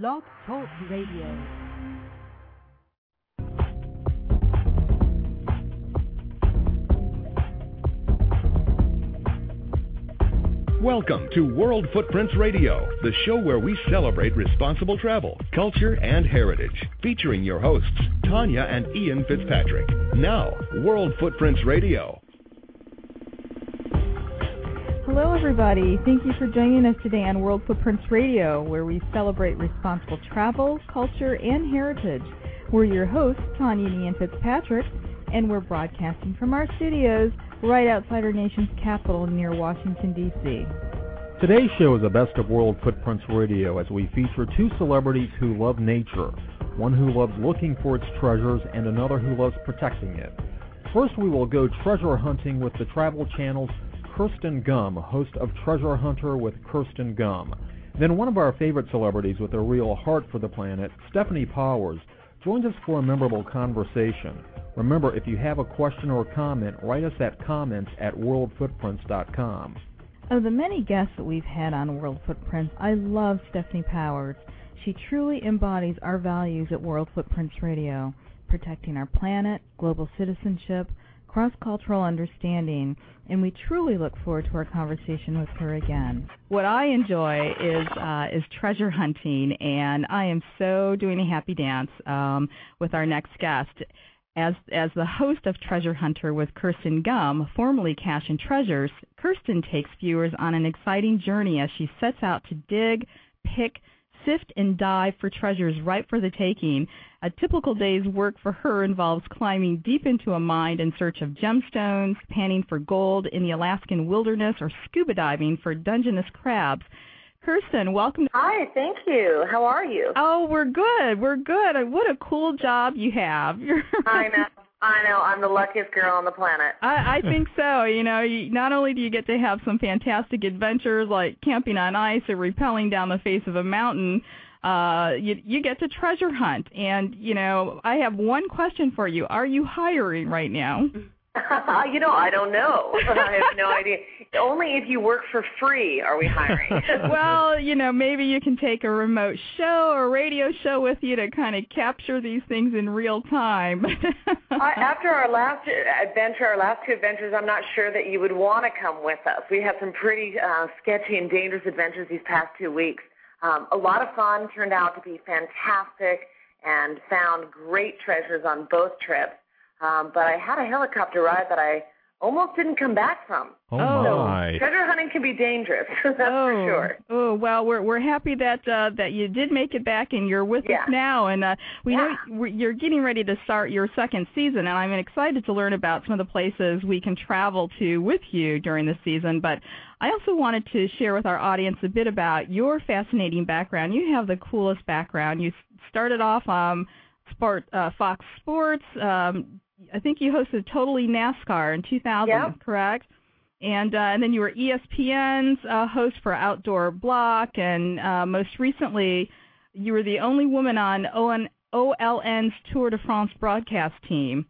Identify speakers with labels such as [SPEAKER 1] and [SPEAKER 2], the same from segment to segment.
[SPEAKER 1] Blog Talk Radio.
[SPEAKER 2] Welcome to World Footprints Radio, the show where we celebrate responsible travel, culture, and heritage. Featuring your hosts, Tanya and Ian Fitzpatrick. Now, World Footprints Radio.
[SPEAKER 3] Hello, everybody. Thank you for joining us today on World Footprints Radio, where we celebrate responsible travel, culture, and heritage. We're your hosts, Tanya and Fitzpatrick, and we're broadcasting from our studios right outside our nation's capital near Washington, D.C.
[SPEAKER 4] Today's show is the best of World Footprints Radio as we feature two celebrities who love nature, one who loves looking for its treasures and another who loves protecting it. First, we will go treasure hunting with the Travel Channel's Kirsten Gum, host of Treasure Hunter with Kirsten Gum. Then one of our favorite celebrities with a real heart for the planet, Stefanie Powers, joins us for a memorable conversation. Remember, if you have a question or comment, write us at comments at worldfootprints.com.
[SPEAKER 3] Of the many guests that we've had on World Footprints, I love Stefanie Powers. She truly embodies our values at World Footprints Radio protecting our planet, global citizenship, cross cultural understanding, and we truly look forward to our conversation with her again. What I enjoy is uh, is treasure hunting, and I am so doing a happy dance um, with our next guest. As, as the host of Treasure Hunter with Kirsten Gum, formerly Cash and Treasures, Kirsten takes viewers on an exciting journey as she sets out to dig, pick, sift, and dive for treasures right for the taking. A typical day's work for her involves climbing deep into a mine in search of gemstones, panning for gold in the Alaskan wilderness, or scuba diving for Dungeness crabs. Kirsten, welcome.
[SPEAKER 5] Hi, thank you. How are you?
[SPEAKER 3] Oh, we're good. We're good. What a cool job you have.
[SPEAKER 5] I know. I know. I'm the luckiest girl on the planet.
[SPEAKER 3] I, I think so. You know, you, not only do you get to have some fantastic adventures like camping on ice or rappelling down the face of a mountain, uh, you, you get to treasure hunt. And, you know, I have one question for you. Are you hiring right now?
[SPEAKER 5] you know, I don't know. I have no idea. Only if you work for free are we hiring.
[SPEAKER 3] well, you know, maybe you can take a remote show or radio show with you to kind of capture these things in real time.
[SPEAKER 5] I, after our last adventure, our last two adventures, I'm not sure that you would want to come with us. We had some pretty uh, sketchy and dangerous adventures these past two weeks. Um, a lot of fun, turned out to be fantastic, and found great treasures on both trips. Um, but I had a helicopter ride that I almost didn't come back from.
[SPEAKER 4] Oh, my.
[SPEAKER 5] Treasure hunting can be dangerous. That's
[SPEAKER 3] oh,
[SPEAKER 5] for sure.
[SPEAKER 3] Oh well, we're we're happy that uh, that you did make it back and you're with
[SPEAKER 5] Yeah.
[SPEAKER 3] us now, and uh, we
[SPEAKER 5] Yeah.
[SPEAKER 3] know you're getting ready to start your second season, and I'm excited to learn about some of the places we can travel to with you during the season. But I also wanted to share with our audience a bit about your fascinating background. You have the coolest background. You started off um, sport uh, Fox Sports. Um, I think you hosted Totally NASCAR in 2000,
[SPEAKER 5] Yeah.
[SPEAKER 3] correct? And uh, and then you were ESPN's uh, host for Outdoor Block, and uh, most recently, you were the only woman on ON, OLN's Tour de France broadcast team.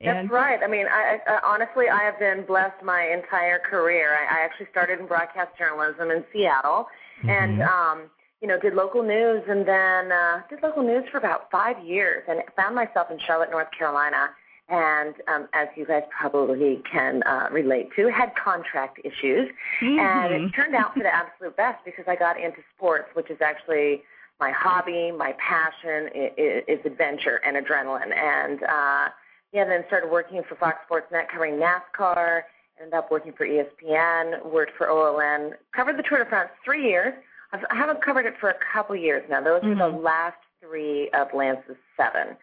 [SPEAKER 5] That's right. I mean, I, I honestly, I have been blessed my entire career. I, I actually started in broadcast journalism in Seattle, and um, you know, did local news, and then uh, did local news for about five years, and found myself in Charlotte, North Carolina. And um, as you guys probably can uh, relate to, had contract issues, and
[SPEAKER 3] Mhm.
[SPEAKER 5] it turned out for the absolute best because I got into sports, which is actually my hobby, my passion is, is adventure and adrenaline, and uh, yeah, then started working for Fox Sports Net covering NASCAR, ended up working for ESPN, worked for OLN, covered the Tour de France three years. I've, I haven't covered it for a couple years now. Those were the last three of Lance's seven.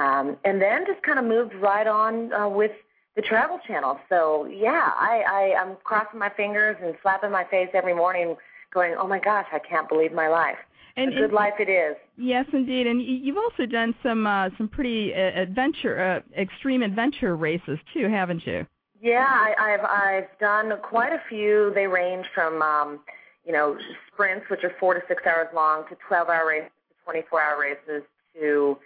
[SPEAKER 5] Um, and then just kind of moved right on uh, with the Travel Channel. So yeah, I, I, I'm crossing my fingers and slapping my face every morning going, oh my gosh, I can't believe my life.
[SPEAKER 3] and
[SPEAKER 5] a good
[SPEAKER 3] and-
[SPEAKER 5] life it is.
[SPEAKER 3] Yes, indeed. And you've also done some uh, some pretty uh, adventure, uh, extreme adventure races too, haven't you?
[SPEAKER 5] Yeah, I, I've I've done quite a few. They range from um, you know sprints, which are four to six hours long, to twelve hour races, to twenty four hour races. To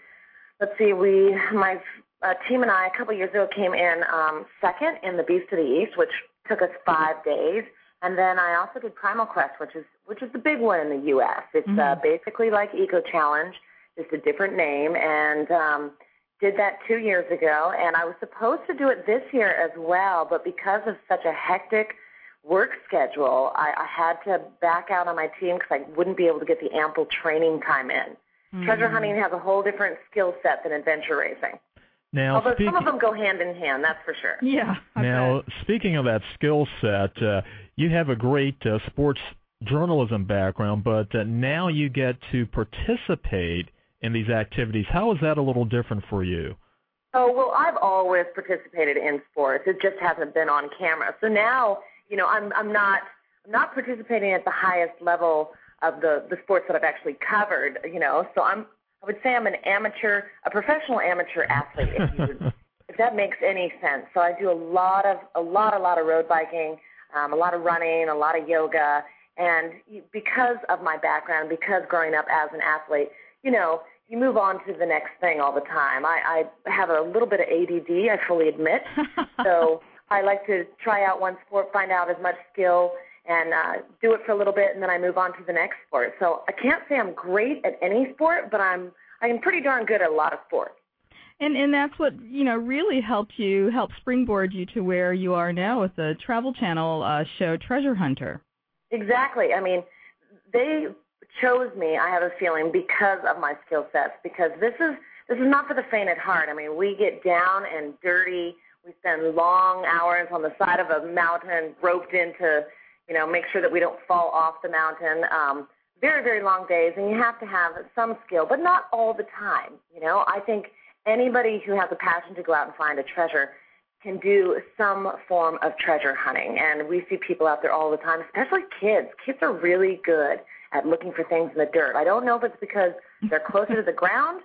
[SPEAKER 5] let's see, we my uh, team and I a couple years ago came in um, second in the Beast of the East, which took us five days, And then I also did Primal Quest, which is which is the big one in the U.S. It's mm-hmm. uh, basically like Eco Challenge, just a different name, and um, did that two years ago. And I was supposed to do it this year as well, but because of such a hectic work schedule, I, I had to back out on my team because I wouldn't be able to get the ample training time in. Mm-hmm. Treasure hunting has a whole different skill set than adventure racing.
[SPEAKER 1] Now,
[SPEAKER 5] Although
[SPEAKER 1] speaking,
[SPEAKER 5] some of them go hand in hand, that's for sure.
[SPEAKER 3] Yeah.
[SPEAKER 1] I now, bet. speaking of that skill set, uh, you have a great uh, sports journalism background, but uh, now you get to participate in these activities. How is that a little different for you?
[SPEAKER 5] Oh well, I've always participated in sports. It just hasn't been on camera. So now, you know, I'm I'm not I'm not participating at the highest level of the the sports that I've actually covered. You know, so I'm I would say I'm an amateur, a professional amateur athlete, if, you if that makes any sense. So I do a lot of a lot a lot of road biking, um, a lot of running, a lot of yoga, and because of my background, because growing up as an athlete, you know, you move on to the next thing all the time. I, I have a little bit of ADD, I fully admit. so I like to try out one sport, find out as much skill, and uh, do it for a little bit, and then I move on to the next sport. So I can't say I'm great at any sport, but I'm I'm pretty darn good at a lot of sports.
[SPEAKER 3] And and that's what you know really helped you help springboard you to where you are now with the Travel Channel uh, show Treasure Hunter.
[SPEAKER 5] Exactly. I mean, they chose me. I have a feeling because of my skill sets. Because this is this is not for the faint at heart. I mean, we get down and dirty. We spend long hours on the side of a mountain, roped into, you know, make sure that we don't fall off the mountain. Um, very very long days, and you have to have some skill, but not all the time. You know, I think anybody who has a passion to go out and find a treasure can do some form of treasure hunting. And we see people out there all the time, especially kids. Kids are really good at looking for things in the dirt. I don't know if it's because they're closer to the ground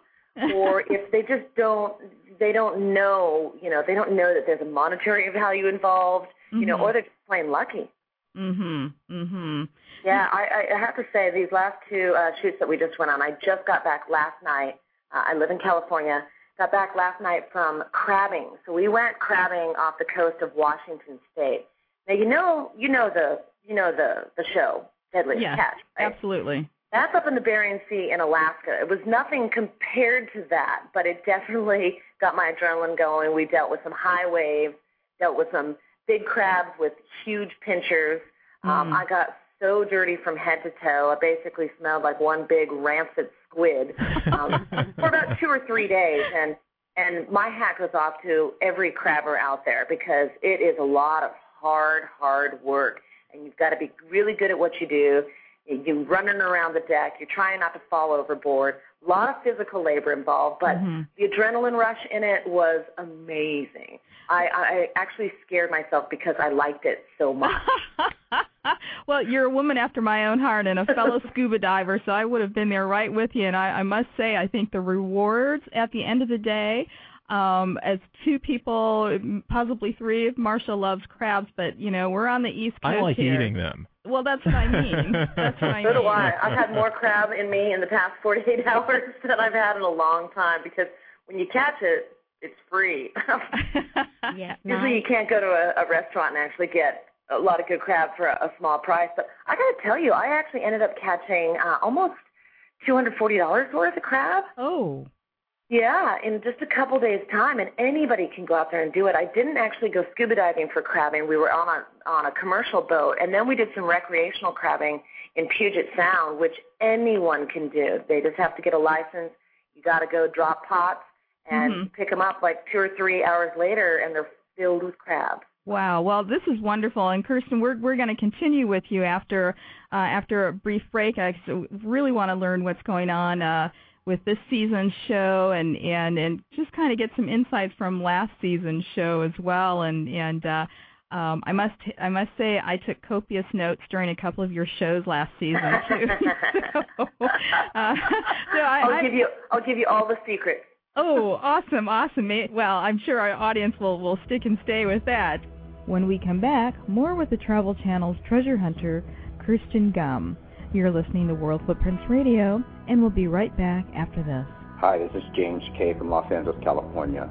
[SPEAKER 5] or if they just don't they don't know, you know, they don't know that there's a monetary value involved, you mm-hmm. know, or they're just plain lucky.
[SPEAKER 3] Mhm. Mhm.
[SPEAKER 5] Yeah, I, I have to say these last two uh, shoots that we just went on. I just got back last night. Uh, I live in California got back last night from crabbing. So we went crabbing off the coast of Washington State. Now you know you know the you know the the show Deadliest
[SPEAKER 3] yes,
[SPEAKER 5] Catch.
[SPEAKER 3] Right? Absolutely.
[SPEAKER 5] That's up in the Bering Sea in Alaska. It was nothing compared to that, but it definitely got my adrenaline going. We dealt with some high waves, dealt with some big crabs with huge pinchers. Um, mm. Um, I got so dirty from head to toe. I basically smelled like one big rancid squid um, for about two or three days, and and my hat goes off to every crabber out there because it is a lot of hard, hard work, and you've got to be really good at what you do. You're running around the deck. You're trying not to fall overboard. A lot of physical labor involved, but mm-hmm. the adrenaline rush in it was amazing. I, I actually scared myself because I liked it so much.
[SPEAKER 3] well, you're a woman after my own heart and a fellow scuba diver, so I would have been there right with you. And I, I must say, I think the rewards at the end of the day, um, as two people, possibly three, if Marcia loves crabs, but you know we're on the East Coast
[SPEAKER 1] I like
[SPEAKER 3] here.
[SPEAKER 1] eating them.
[SPEAKER 3] Well, that's what I mean. That's what I
[SPEAKER 5] so
[SPEAKER 3] mean.
[SPEAKER 5] do I. I've had more crab in me in the past 48 hours than I've had in a long time because when you catch it, it's free.
[SPEAKER 3] yeah.
[SPEAKER 5] Usually you can't go to a, a restaurant and actually get a lot of good crab for a, a small price. But I got to tell you, I actually ended up catching uh, almost two hundred forty dollars worth of crab.
[SPEAKER 3] Oh.
[SPEAKER 5] Yeah, in just a couple days' time, and anybody can go out there and do it. I didn't actually go scuba diving for crabbing. We were on a on a commercial boat, and then we did some recreational crabbing in Puget Sound, which anyone can do. They just have to get a license. You got to go drop pots and mm-hmm. pick them up like two or three hours later, and they're filled with crabs.
[SPEAKER 3] Wow. Well, this is wonderful. And Kirsten, we're we're going to continue with you after uh, after a brief break. I really want to learn what's going on uh, with this season's show and and and just kind of get some insights from last season's show as well. And and uh, um, I must I must say I took copious notes during a couple of your shows last season too. so, uh, so I,
[SPEAKER 5] will give you I'll give you all the secrets.
[SPEAKER 3] Oh, awesome, awesome. Well, I'm sure our audience will, will stick and stay with that. When we come back, more with the Travel Channel's treasure hunter, Kirsten Gum. You're listening to World Footprints Radio, and we'll be right back after this.
[SPEAKER 6] Hi, this is James Kay from Los Angeles, California.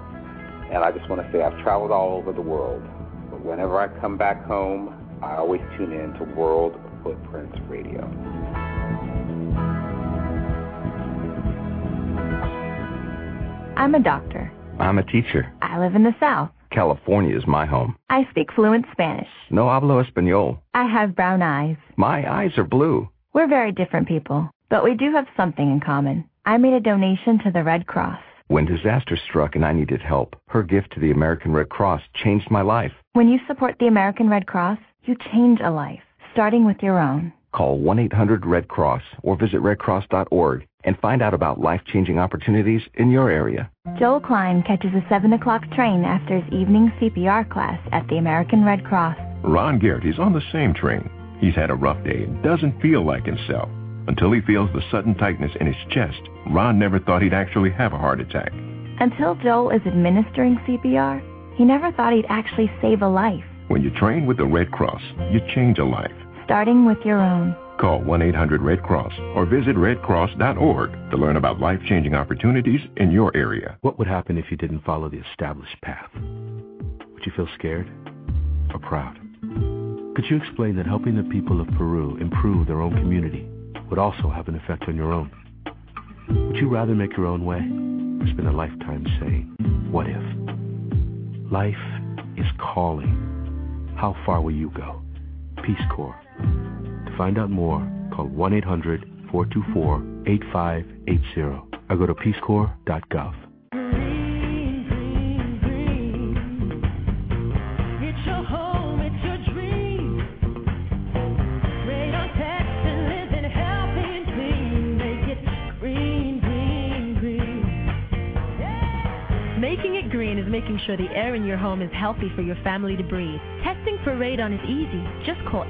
[SPEAKER 6] And I just want to say I've traveled all over the world. But whenever I come back home, I always tune in to World Footprints Radio.
[SPEAKER 7] I'm a doctor.
[SPEAKER 8] I'm a teacher.
[SPEAKER 7] I live in the South.
[SPEAKER 8] California is my home.
[SPEAKER 7] I speak fluent Spanish.
[SPEAKER 8] No hablo español.
[SPEAKER 7] I have brown eyes.
[SPEAKER 8] My eyes are blue.
[SPEAKER 7] We're very different people, but we do have something in common. I made a donation to the Red Cross.
[SPEAKER 8] When disaster struck and I needed help, her gift to the American Red Cross changed my life.
[SPEAKER 7] When you support the American Red Cross, you change a life, starting with your own.
[SPEAKER 8] Call 1-800-RED-CROSS or visit redcross.org and find out about life-changing opportunities in your area.
[SPEAKER 7] Joel Klein catches a 7 o'clock train after his evening CPR class at the American Red Cross.
[SPEAKER 9] Ron Garrett is on the same train. He's had a rough day and doesn't feel like himself. Until he feels the sudden tightness in his chest, Ron never thought he'd actually have a heart attack.
[SPEAKER 7] Until Joel is administering CPR, he never thought he'd actually save a life.
[SPEAKER 9] When you train with the Red Cross, you change a life.
[SPEAKER 7] Starting with your own.
[SPEAKER 9] Call 1-800-RED-CROSS or visit redcross.org to learn about life-changing opportunities in your area.
[SPEAKER 10] What would happen if you didn't follow the established path? Would you feel scared or proud? Could you explain that helping the people of Peru improve their own community would also have an effect on your own? Would you rather make your own way or spend a lifetime saying, what if? Life is calling. How far will you go? Peace Corps. To find out more, call 1-800-424-8580 or go to peacecorps.gov.
[SPEAKER 11] sure the air in your home is healthy for your family to breathe. Testing for radon is easy. Just call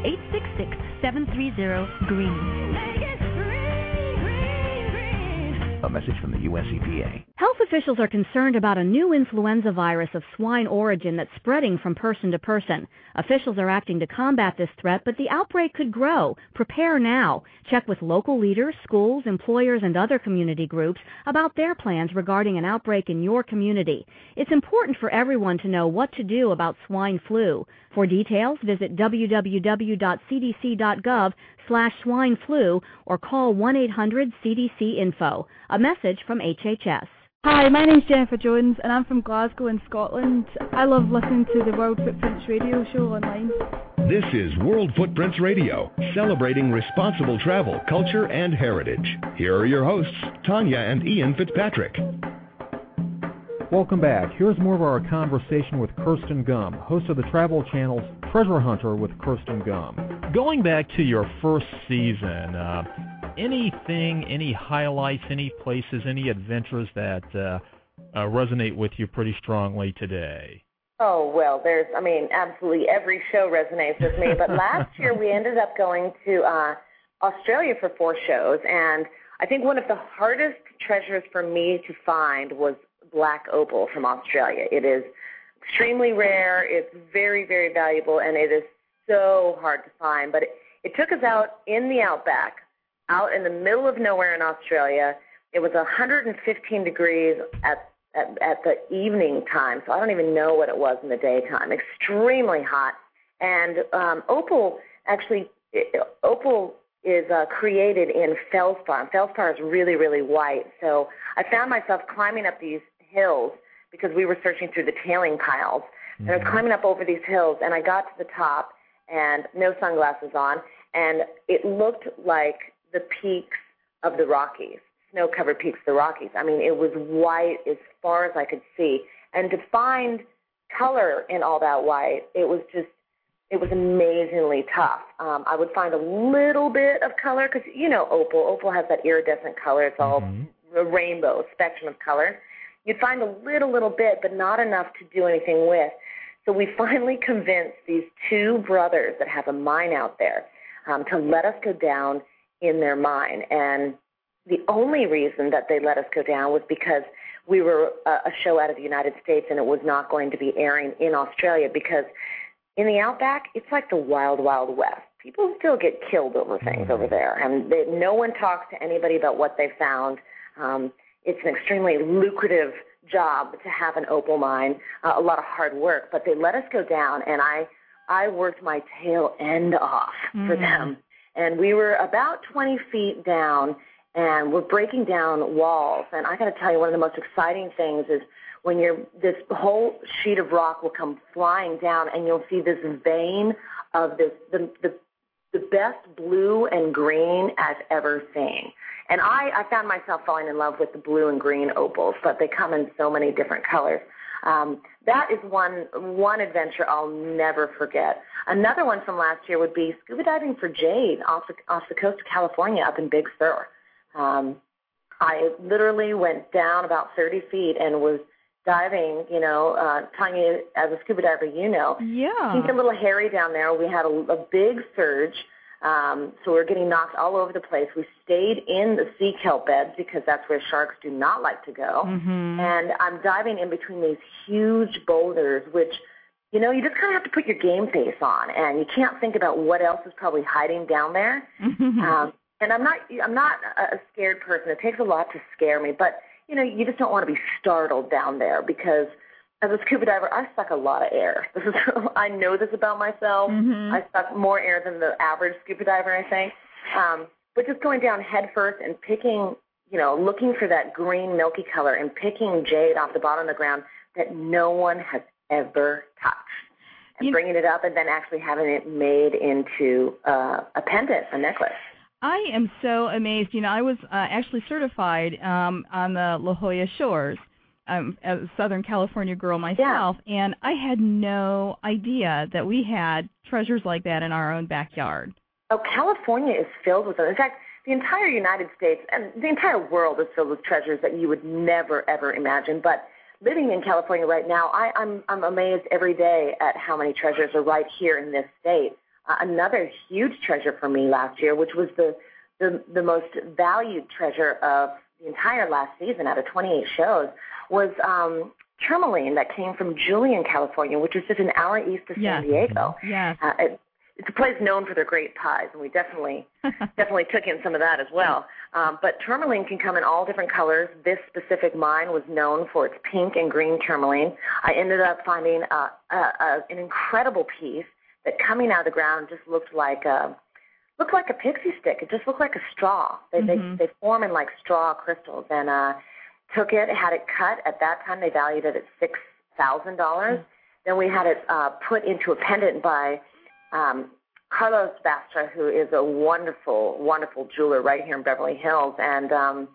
[SPEAKER 11] 866-730-GREEN.
[SPEAKER 12] A message from the U.S. EPA.
[SPEAKER 13] Officials are concerned about a new influenza virus of swine origin that's spreading from person to person. Officials are acting to combat this threat, but the outbreak could grow. Prepare now. Check with local leaders, schools, employers, and other community groups about their plans regarding an outbreak in your community. It's important for everyone to know what to do about swine flu. For details, visit www.cdc.gov slash swine flu or call 1-800-CDC-INFO. A message from HHS.
[SPEAKER 14] Hi, my name's Jennifer Jones and I'm from Glasgow in Scotland. I love listening to the World Footprints radio show online.
[SPEAKER 2] This is World Footprints Radio, celebrating responsible travel, culture, and heritage. Here are your hosts, Tanya and Ian Fitzpatrick.
[SPEAKER 15] Welcome back. Here's more of our conversation with Kirsten Gum, host of the Travel Channel's Treasure Hunter with Kirsten Gum.
[SPEAKER 1] Going back to your first season, uh, anything, any highlights, any places, any adventures that uh, uh, resonate with you pretty strongly today?
[SPEAKER 5] Oh, well, there's, I mean, absolutely every show resonates with me. But last year we ended up going to uh, Australia for four shows. And I think one of the hardest treasures for me to find was black opal from Australia. It is extremely rare. It's very, very valuable, and it is so hard to find. But it, it took us out in the outback out in the middle of nowhere in Australia. It was 115 degrees at, at at the evening time, so I don't even know what it was in the daytime. Extremely hot, and um, opal actually opal is uh, created in feldspar. And feldspar is really really white. So I found myself climbing up these hills because we were searching through the tailing piles. Mm-hmm. And I was mm-hmm. climbing up over these hills, and I got to the top, and no sunglasses on, and it looked like the peaks of the Rockies, snow-covered peaks of the Rockies. I mean, it was white as far as I could see, and to find color in all that white, it was just it was amazingly tough. Um, I would find a little bit of color because you know opal. Opal has that iridescent color. It's all mm-hmm. a rainbow spectrum of color. You'd find a little, little bit, but not enough to do anything with. So we finally convinced these two brothers that have a mine out there um, to let us go down in their mine. And the only reason that they let us go down was because we were a, a show out of the United States and it was not going to be airing in Australia because in the outback, it's like the wild, wild west. People still get killed over things mm-hmm. over there, and they, no one talks to anybody about what they found. Um, it's an extremely lucrative job to have an opal mine, uh, a lot of hard work, but they let us go down, and I I worked my tail end off mm. for them. And we were about 20 feet down, and we're breaking down walls. And I got to tell you, one of the most exciting things is when you're this whole sheet of rock will come flying down, and you'll see this vein of this the the the best blue and green I've ever seen. And I, I found myself falling in love with the blue and green opals, but they come in so many different colors. Um, that is one one adventure I'll never forget. Another one from last year would be scuba diving for jade off the off the coast of California up in Big Sur. Um, I literally went down about 30 feet and was diving, you know, uh, Tanya, as a scuba diver, you know.
[SPEAKER 3] Yeah.
[SPEAKER 5] Things a little hairy down there. We had a, a big surge, um, so we were getting knocked all over the place. We stayed in the sea kelp beds because that's where sharks do not like to go.
[SPEAKER 3] Mm-hmm.
[SPEAKER 5] And I'm diving in between these huge boulders, which, you know, you just kind of have to put your game face on, and you can't think about what else is probably hiding down there.
[SPEAKER 3] Mm-hmm.
[SPEAKER 5] Um, and I'm not, I'm not a scared person. It takes a lot to scare me, but you know, you just don't want to be startled down there because as a scuba diver, I suck a lot of air. This is I know this about myself.
[SPEAKER 3] Mm-hmm.
[SPEAKER 5] I suck more air than the average scuba diver, I think. Um, but just going down head first and picking, you know, looking for that green milky color and picking jade off the bottom of the ground that no one has ever touched. And you bringing it up and then actually having it made into uh, a pendant, a necklace.
[SPEAKER 3] I am so amazed. You know, I was uh, actually certified um, on the La Jolla shores. I'm a Southern California girl myself,
[SPEAKER 5] yeah.
[SPEAKER 3] and I had no idea that we had treasures like that in our own backyard.
[SPEAKER 5] Oh, California is filled with them. In fact, the entire United States and the entire world is filled with treasures that you would never ever imagine. But living in California right now, I, I'm I'm amazed every day at how many treasures are right here in this state uh, another huge treasure for me last year, which was the, the the most valued treasure of the entire last season out of 28 shows, was um, tourmaline that came from Julian, California, which is just an hour east of
[SPEAKER 3] yes.
[SPEAKER 5] San Diego.
[SPEAKER 3] Yes.
[SPEAKER 5] Uh, it, it's a place known for their great pies, and we definitely definitely took in some of that as well. Um, but tourmaline can come in all different colors. This specific mine was known for its pink and green tourmaline. I ended up finding uh, a, a, an incredible piece that coming out of the ground just looked like a looked like a pixie stick. It just looked like a straw. They
[SPEAKER 3] mm-hmm.
[SPEAKER 5] they they form in like straw crystals and uh took it, had it cut. At that time they valued it at six thousand dollars. Mm-hmm. Then we had it uh put into a pendant by um Carlos Bastra, who is a wonderful, wonderful jeweler right here in Beverly Hills, and um,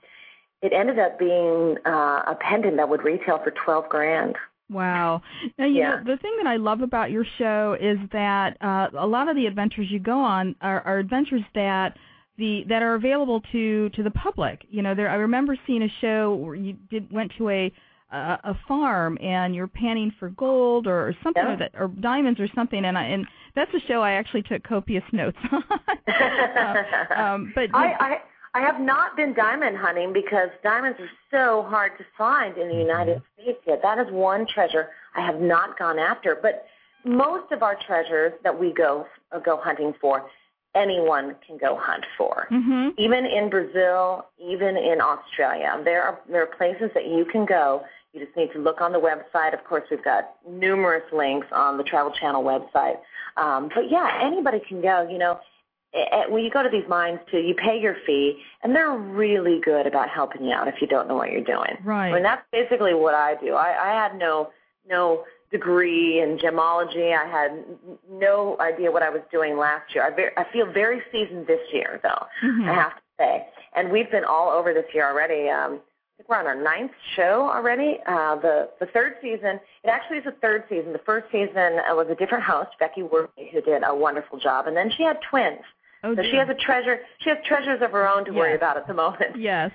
[SPEAKER 5] it ended up being uh, a pendant that would retail for twelve grand.
[SPEAKER 3] Wow. Now, you
[SPEAKER 5] yeah.
[SPEAKER 3] know, the thing that I love about your show is that uh, a lot of the adventures you go on are, are adventures that the that are available to to the public. You know, there I remember seeing a show where you did went to a a, a farm and you're panning for gold or, or something
[SPEAKER 5] yeah.
[SPEAKER 3] or, that, or diamonds or something and I and that's a show I actually took copious notes on. uh, um, but
[SPEAKER 5] I, I I have not been diamond hunting because diamonds are so hard to find in the
[SPEAKER 3] Mm-hmm.
[SPEAKER 5] United States yet. That is one treasure I have not gone after. But most of our treasures that we go uh, go hunting for, anyone can go hunt for.
[SPEAKER 3] Mm-hmm.
[SPEAKER 5] Even in Brazil, even in Australia, there are there are places that you can go. You just need to look on the website. Of course, we've got numerous links on the Travel Channel website. Um, but yeah, anybody can go. You know, when you go to these mines too, you pay your fee, and they're really good about helping you out if you don't know what you're doing.
[SPEAKER 3] Right.
[SPEAKER 5] I mean, that's basically what I do. I, I had no no degree in gemology. I had no idea what I was doing last year. I, very, I feel very seasoned this year, though.
[SPEAKER 3] Mm-hmm.
[SPEAKER 5] I have to say, and we've been all over this year already. Um, I think we're on our ninth show already. Uh, the the third season, it actually is the third season. The first season uh, was a different host, Becky Worley, who did a wonderful job, and then she had twins.
[SPEAKER 3] Oh,
[SPEAKER 5] so
[SPEAKER 3] dear.
[SPEAKER 5] she has a treasure. She has treasures of her own to
[SPEAKER 3] yes.
[SPEAKER 5] worry about at the moment.
[SPEAKER 3] Yes.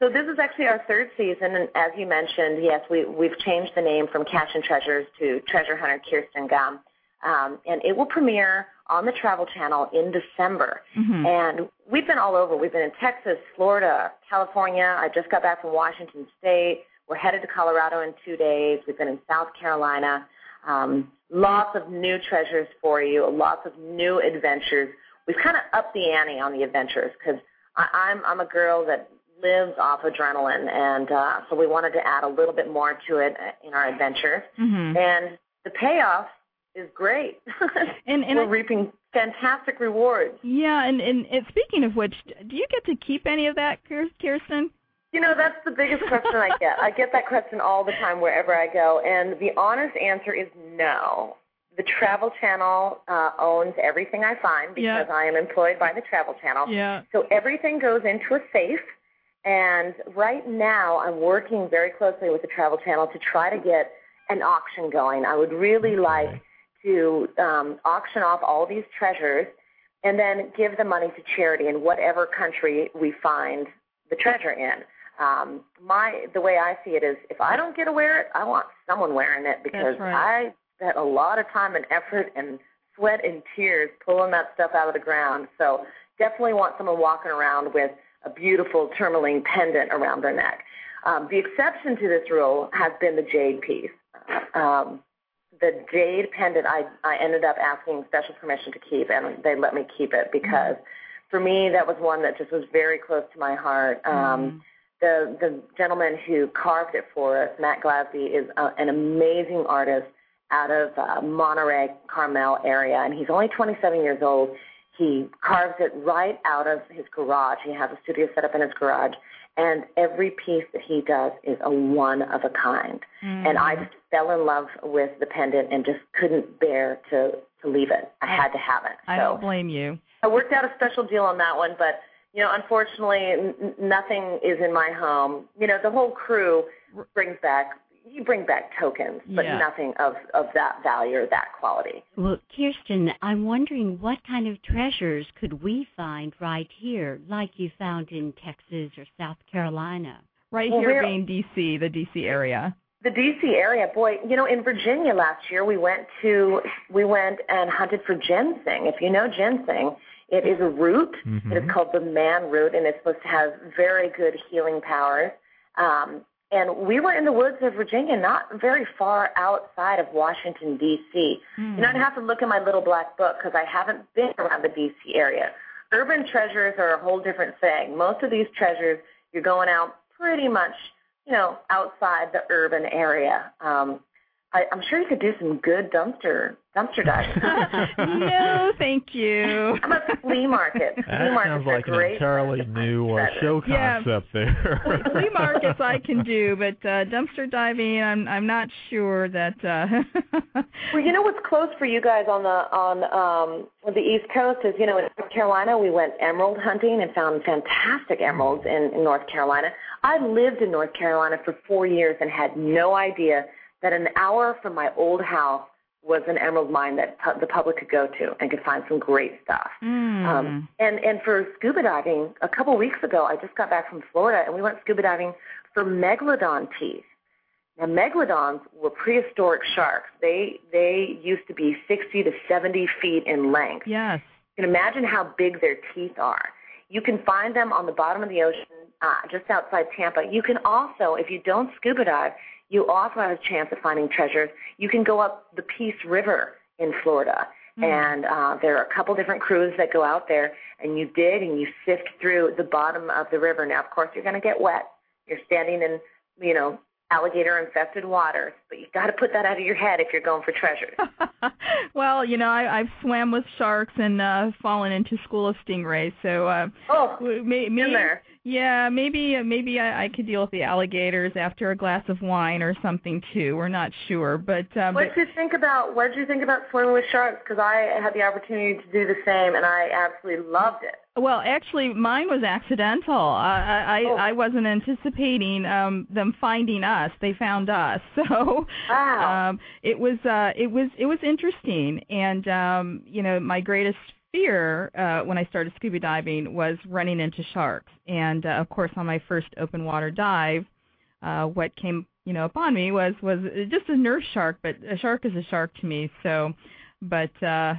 [SPEAKER 5] So this is actually our third season, and as you mentioned, yes, we we've changed the name from Cash and Treasures to Treasure Hunter Kirsten Gum, um, and it will premiere on the Travel Channel in December.
[SPEAKER 3] Mm-hmm.
[SPEAKER 5] And we've been all over. We've been in Texas, Florida, California. I just got back from Washington State. We're headed to Colorado in two days. We've been in South Carolina. Um, lots of new treasures for you. Lots of new adventures we've kind of upped the ante on the adventures because I'm I'm a girl that lives off adrenaline, and uh, so we wanted to add a little bit more to it in our adventure.
[SPEAKER 3] Mm-hmm.
[SPEAKER 5] And the payoff is great.
[SPEAKER 3] and, and
[SPEAKER 5] we're I, reaping fantastic rewards.
[SPEAKER 3] Yeah, and, and and speaking of which, do you get to keep any of that, Kirsten?
[SPEAKER 5] You know, that's the biggest question I get. I get that question all the time wherever I go, and the honest answer is no. The Travel Channel uh, owns everything I find because
[SPEAKER 3] yeah.
[SPEAKER 5] I am employed by the Travel Channel.
[SPEAKER 3] Yeah.
[SPEAKER 5] So everything goes into a safe, and right now I'm working very closely with the Travel Channel to try to get an auction going. I would really okay. like to um, auction off all these treasures and then give the money to charity in whatever country we find the treasure in. Um, my the way I see it is, if I don't get to wear it, I want someone wearing it because
[SPEAKER 3] right.
[SPEAKER 5] I spent a lot of time and effort and sweat and tears pulling that stuff out of the ground. So definitely want someone walking around with a beautiful tourmaline pendant around their neck. Um, the exception to this rule has been the jade piece. Um, the jade pendant, I, I ended up asking special permission to keep, and they let me keep it because mm-hmm. for me that was one that just was very close to my heart. Um, mm-hmm. The the gentleman who carved it for us, Matt Glasby, is a, an amazing artist out of uh, Monterey, Carmel area, and he's only 27 years old. He carves it right out of his garage. He has a studio set up in his garage, and every piece that he does is a one of a kind.
[SPEAKER 3] Mm.
[SPEAKER 5] And I just fell in love with the pendant and just couldn't bear to to leave it. I, I had to have it.
[SPEAKER 3] I
[SPEAKER 5] so
[SPEAKER 3] don't blame you.
[SPEAKER 5] I worked out a special deal on that one, but you know, unfortunately, n- nothing is in my home. You know, the whole crew brings back you bring back tokens, but
[SPEAKER 3] yeah.
[SPEAKER 5] nothing of of that value or that quality.
[SPEAKER 16] Well, Kirsten, I'm wondering what kind of treasures could we find right here, like you found in Texas or South Carolina?
[SPEAKER 3] Right
[SPEAKER 5] well,
[SPEAKER 3] here being D.C., the D.C. area.
[SPEAKER 5] The D.C. area, boy, you know, in Virginia last year we went to we went and hunted for ginseng. If you know ginseng, it is a root.
[SPEAKER 1] Mm-hmm.
[SPEAKER 5] It is called the man root, and it's supposed to have very good healing powers. Um, and we were in the woods of Virginia, not very far outside of Washington, D.C.
[SPEAKER 3] Mm.
[SPEAKER 5] You know, I'd have to look in my little black book because I haven't been around the D.C. area. Urban treasures are a whole different thing. Most of these treasures, you're going out pretty much, you know, outside the urban area. Um, I, I'm sure you could do some good dumpster dumpster diving.
[SPEAKER 3] no, thank you.
[SPEAKER 5] How about flea markets? Flea
[SPEAKER 1] That
[SPEAKER 5] markets
[SPEAKER 1] sounds
[SPEAKER 5] are
[SPEAKER 1] like an
[SPEAKER 5] great
[SPEAKER 1] entirely new uh, show
[SPEAKER 3] Yeah.
[SPEAKER 1] concept there.
[SPEAKER 3] Flea markets I can do, but uh, dumpster diving, I'm I'm not sure that. Uh,
[SPEAKER 5] Well, you know what's close for you guys on the on um the East Coast is you know in North Carolina we went emerald hunting and found fantastic emeralds in, in North Carolina. I lived in North Carolina for four years and had no idea that an hour from my old house was an emerald mine that pu- the public could go to and could find some great stuff.
[SPEAKER 3] mm.
[SPEAKER 5] Um, and and for scuba diving, a couple weeks ago, I just got back from Florida, and we went scuba diving for megalodon teeth. Now, megalodons were prehistoric sharks. They they used to be 60 to 70 feet in length.
[SPEAKER 3] yes.
[SPEAKER 5] You can imagine how big their teeth are. You can find them on the bottom of the ocean, uh, just outside Tampa. You can also, if you don't scuba dive, you also have a chance of finding treasures. You can go up the Peace River in Florida,
[SPEAKER 3] Mm.
[SPEAKER 5] and uh, there are a couple different crews that go out there, and you dig and you sift through the bottom of the river. Now, of course, you're going to get wet. You're standing in, you know, alligator-infested waters, but you've got to put that out of your head if you're going for treasures.
[SPEAKER 3] well, you know, I, I've swam with sharks and uh, fallen into school of stingrays, so uh,
[SPEAKER 5] oh, in there.
[SPEAKER 3] Yeah, maybe maybe I, I could deal with the alligators after a glass of wine or something too. We're not sure, but uh,
[SPEAKER 5] what did you think about what did you think about swimming with sharks? Because I had the opportunity to do the same, and I absolutely loved it.
[SPEAKER 3] Well, actually, mine was accidental. I I,
[SPEAKER 5] Oh.
[SPEAKER 3] I wasn't anticipating um, them finding us. They found us, so
[SPEAKER 5] Wow.
[SPEAKER 3] um, it was uh, it was it was interesting. And um, you know, my greatest fear uh, when I started scuba diving was running into sharks. And uh, of course, on my first open water dive, uh, what came you know upon me was was just a nurse shark. But a shark is a shark to me. So, but uh,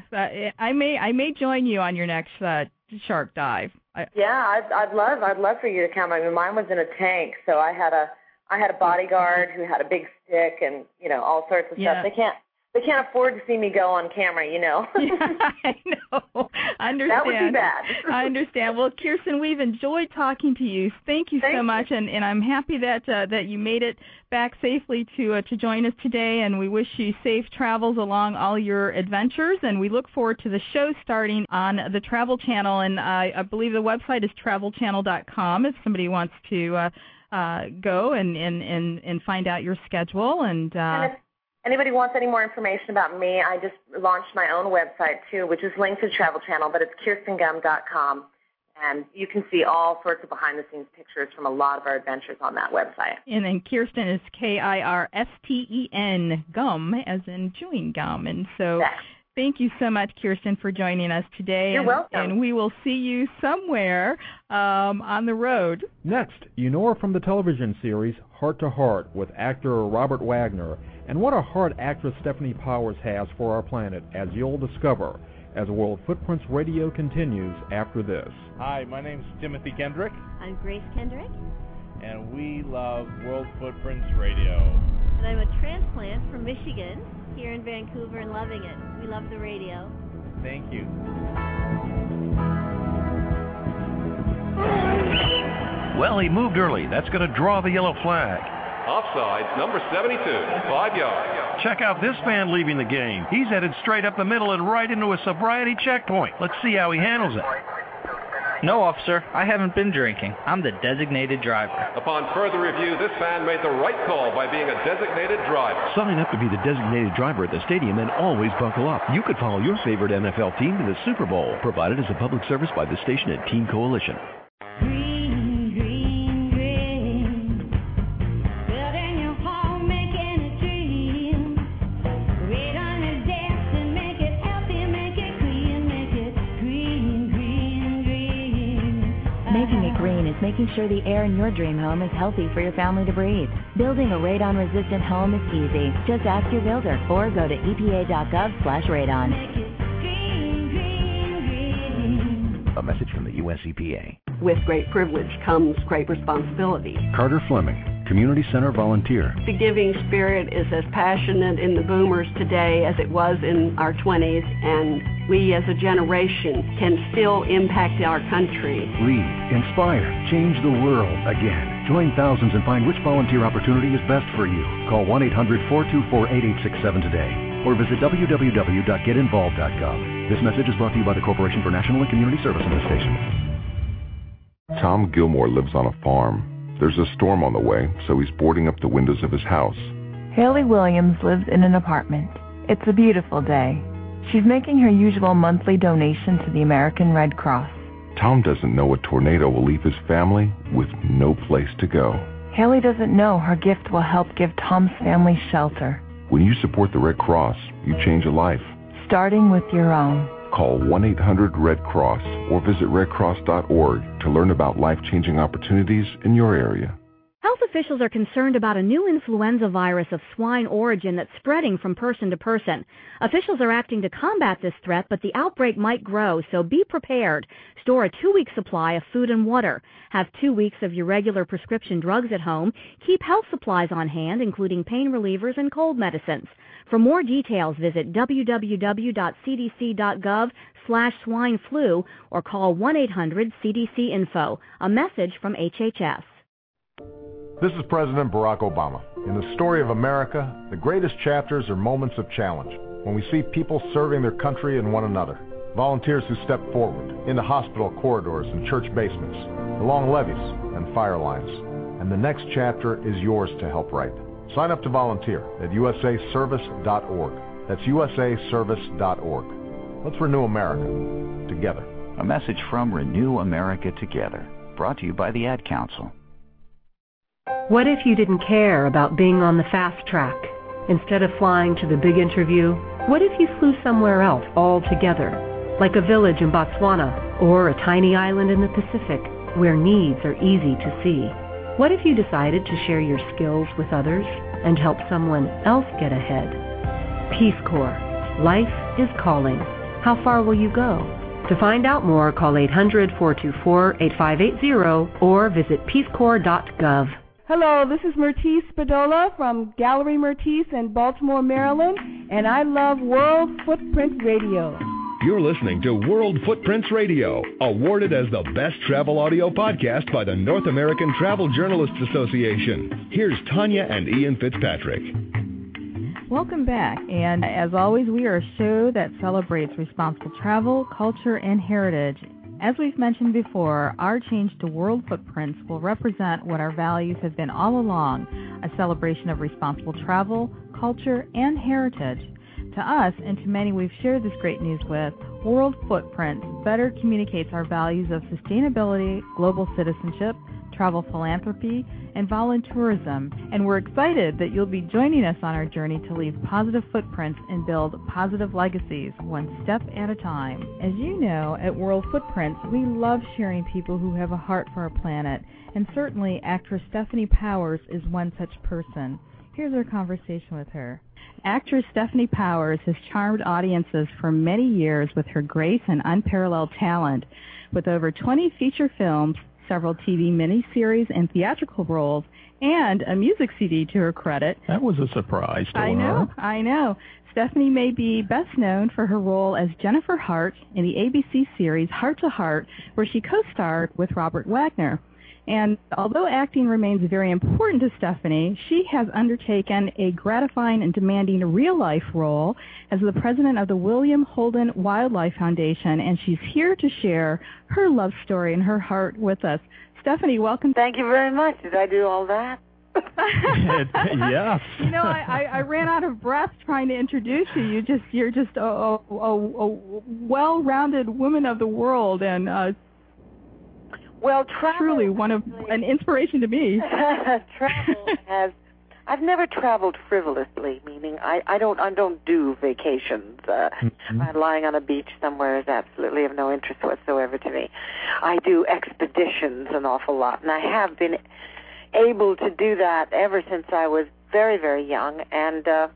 [SPEAKER 3] I may I may join you on your next uh, shark dive. I,
[SPEAKER 5] Yeah, I'd, I'd love, I'd love for you to come. I mean, mine was in a tank, so I had a, I had a bodyguard who had a big stick and you know all sorts of
[SPEAKER 3] Yeah.
[SPEAKER 5] stuff. They can't, they can't afford to see me go on camera, you know.
[SPEAKER 3] yeah, I know. I understand.
[SPEAKER 5] That would be bad.
[SPEAKER 3] I understand. Well, Kirsten, we've enjoyed talking to you. Thank you
[SPEAKER 5] Thank
[SPEAKER 3] so
[SPEAKER 5] you.
[SPEAKER 3] much, and, and I'm happy that uh, that you made it back safely to uh, to join us today. And we wish you safe travels along all your adventures. And we look forward to the show starting on the Travel Channel. And I, I believe the website is travelchannel.com if somebody wants to. Uh, uh, go and, and, and, and find out your schedule and, uh,
[SPEAKER 5] And anybody wants any more information about me, I just launched my own website too, which is linked to Travel Channel, but it's kirstengum.com. And you can see all sorts of behind the scenes pictures from a lot of our adventures on that website.
[SPEAKER 3] And then Kirsten is K I R S T E N gum, as in chewing gum. And so thank you so much, Kirsten, for joining us today.
[SPEAKER 5] You're
[SPEAKER 3] and,
[SPEAKER 5] welcome.
[SPEAKER 3] And we will see you somewhere um, on the road.
[SPEAKER 4] Next, you know her from the television series Hart to Hart with actor Robert Wagner, and what a heart actress Stefanie Powers has for our planet, as you'll discover as World Footprints Radio continues after this.
[SPEAKER 17] Hi, my name's Timothy Kendrick,
[SPEAKER 18] I'm Grace Kendrick,
[SPEAKER 17] and we love World Footprints Radio.
[SPEAKER 18] and I'm a transplant from Michigan, here in Vancouver, and loving it. We love the radio.
[SPEAKER 17] Thank you.
[SPEAKER 19] Well, he moved early. That's going to draw the yellow flag.
[SPEAKER 20] Offsides, number 72, five yards.
[SPEAKER 19] Check out this fan leaving the game. He's headed straight up the middle and right into a sobriety checkpoint. Let's see how he handles it.
[SPEAKER 21] No, officer. I haven't been drinking. I'm the designated driver.
[SPEAKER 20] Upon further review, this fan made the right call by being a designated driver.
[SPEAKER 22] Sign up to be the designated driver at the stadium and always buckle up. You could follow your favorite NFL team to the Super Bowl, provided as a public service by the station and Team Coalition.
[SPEAKER 7] Making sure the air in your dream home is healthy for your family to breathe. Building a radon-resistant home is easy. Just ask your builder or go to epa.gov slash radon.
[SPEAKER 12] A message from the U.S. EPA.
[SPEAKER 23] With great privilege comes great responsibility.
[SPEAKER 9] Carter Fleming, Community Center volunteer.
[SPEAKER 23] The giving spirit is as passionate in the boomers today as it was in our 20s, and we as a generation can still impact our country.
[SPEAKER 9] Lead, inspire, change the world again. Join thousands and find which volunteer opportunity is best for you. Call 1 800 424 8867 today or visit www.getinvolved.gov. This message is brought to you by the Corporation for National and Community Service on this station.
[SPEAKER 8] Tom Gilmore lives on a farm. There's a storm on the way, so he's boarding up the windows of his house.
[SPEAKER 7] Haley Williams lives in an apartment. It's a beautiful day. She's making her usual monthly donation to the American Red Cross.
[SPEAKER 8] Tom doesn't know a tornado will leave his family with no place to go.
[SPEAKER 7] Haley doesn't know her gift will help give Tom's family shelter,
[SPEAKER 8] When you support the Red Cross, you change a life.
[SPEAKER 7] starting with your own.
[SPEAKER 8] Call 1 800 Red Cross or visit redcross.org to learn about life changing opportunities in your area.
[SPEAKER 13] Health officials are concerned about a new influenza virus of swine origin that's spreading from person to person. Officials are acting to combat this threat, but the outbreak might grow, so be prepared. Store a two-week supply of food and water. Have two weeks of your regular prescription drugs at home. Keep health supplies on hand, including pain relievers and cold medicines. For more details, visit www.cdc.gov slash swine flu or call 1-800-CDC-INFO. A message from HHS.
[SPEAKER 24] This is President Barack Obama. In the story of America, the greatest chapters are moments of challenge, when we see people serving their country and one another. Volunteers who step forward into hospital corridors and church basements, along levees and fire lines. And the next chapter is yours to help write. Sign up to volunteer at usaservice.org. That's usaservice.org. Let's renew America together.
[SPEAKER 12] A message from Renew America Together, brought to you by the Ad Council.
[SPEAKER 25] What if you didn't care about being on the fast track? Instead of flying to the big interview, what if you flew somewhere else altogether? Like a village in Botswana or a tiny island in the Pacific where needs are easy to see. What if you decided to share your skills with others and help someone else get ahead? Peace Corps. Life is calling. How far will you go? To find out more, call 800-424-8580 or visit peacecorps.gov.
[SPEAKER 26] Hello, this is Mertice Spadola from Gallery Mertice in Baltimore, Maryland, and I love World Footprint Radio.
[SPEAKER 2] You're listening to World Footprints Radio, awarded as the best travel audio podcast by the North American Travel Journalists Association. Here's Tanya and Ian Fitzpatrick.
[SPEAKER 3] Welcome back, and as always, we are a show that celebrates responsible travel, culture, and heritage. As we've mentioned before, our change to World Footprints will represent what our values have been all along a celebration of responsible travel, culture, and heritage. To us, and to many we've shared this great news with, World Footprints better communicates our values of sustainability, global citizenship, travel philanthropy, and volunteerism, and we're excited that you'll be joining us on our journey to leave positive footprints and build positive legacies, one step at a time. As you know, at World Footprints, we love sharing people who have a heart for our planet, and certainly actress Stefanie Powers is one such person. Here's our conversation with her. Actress Stefanie Powers has charmed audiences for many years with her grace and unparalleled talent. With over 20 feature films, several TV miniseries and theatrical roles, and a music CD to her credit.
[SPEAKER 1] That was a surprise to
[SPEAKER 3] I know, I know. Stefanie may be best known for her role as Jennifer Hart in the ABC series Hart to Hart, where she co-starred with Robert Wagner. And although acting remains very important to Stefanie, she has undertaken a gratifying and demanding real life role as the president of the William Holden Wildlife Foundation, and she's here to share her love story and her heart with us. Stefanie, welcome.
[SPEAKER 27] Thank you very much. Did I do all that?
[SPEAKER 1] yes.
[SPEAKER 3] You know, I, I, I ran out of breath trying to introduce you. You just you're just a, a, a, a well-rounded woman of the world, and uh,
[SPEAKER 27] well, travel
[SPEAKER 3] truly one of an inspiration to me.
[SPEAKER 27] travel has. I've never traveled frivolously, meaning I, I don't I don't do vacations. Uh,
[SPEAKER 1] Mm-hmm.
[SPEAKER 27] uh, lying on a beach somewhere is absolutely of no interest whatsoever to me. I do expeditions an awful lot, and I have been able to do that ever since I was very very young, and uh,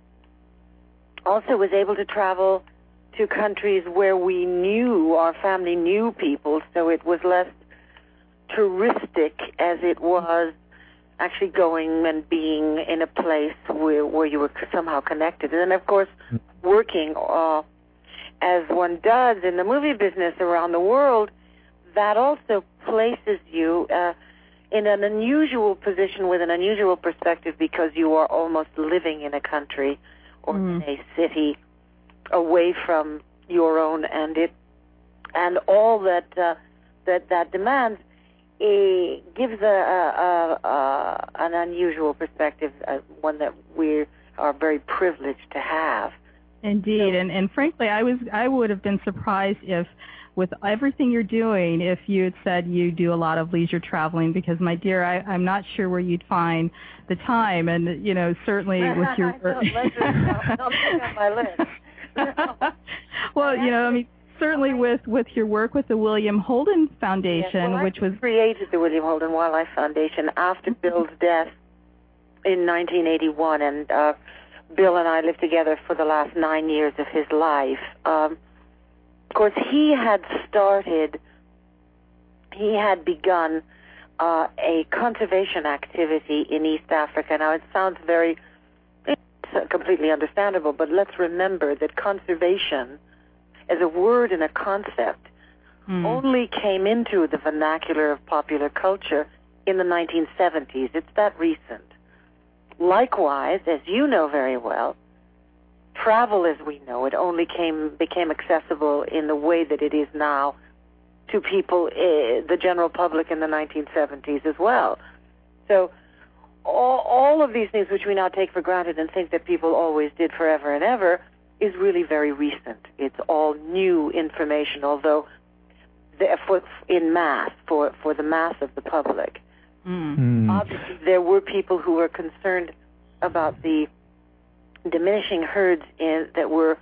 [SPEAKER 27] also was able to travel to countries where we knew our family knew people, so it was less touristic as it was actually going and being in a place where where you were somehow connected. And then of course working uh as one does in the movie business around the world, that also places you uh in an unusual position with an unusual perspective because you are almost living in a country or in a city away from your own and it and all that uh, that that demands it gives a, a, a, a an unusual perspective, uh, one that we are very privileged to have.
[SPEAKER 3] Indeed, and and frankly, I was I would have been surprised if, with everything you're doing, if you had said you do a lot of leisure traveling. Because my dear, I, I'm not sure where you'd find the time, and you know certainly with your
[SPEAKER 27] no, leisure, my list.
[SPEAKER 3] well, you know, I mean certainly with with your work with the William Holden Foundation,
[SPEAKER 27] Yes, well,
[SPEAKER 3] which was
[SPEAKER 27] created the William Holden Wildlife Foundation after Bill's death in 1981, and uh, Bill and I lived together for the last nine years of his life. Um, of course, he had started, he had begun uh, a conservation activity in East Africa. Now, it sounds very completely understandable, but let's remember that conservation as a word and a concept only came into the vernacular of popular culture in the 1970s. It's that recent. Likewise, as you know very well, travel as we know it only came became accessible in the way that it is now to people, uh, the general public in the 1970s as well. So all, all of these things which we now take for granted and think that people always did forever and ever is really very recent. It's all new information, although the, for, in mass, for, for the mass of the public. Obviously, there were people who were concerned about the diminishing herds in, that were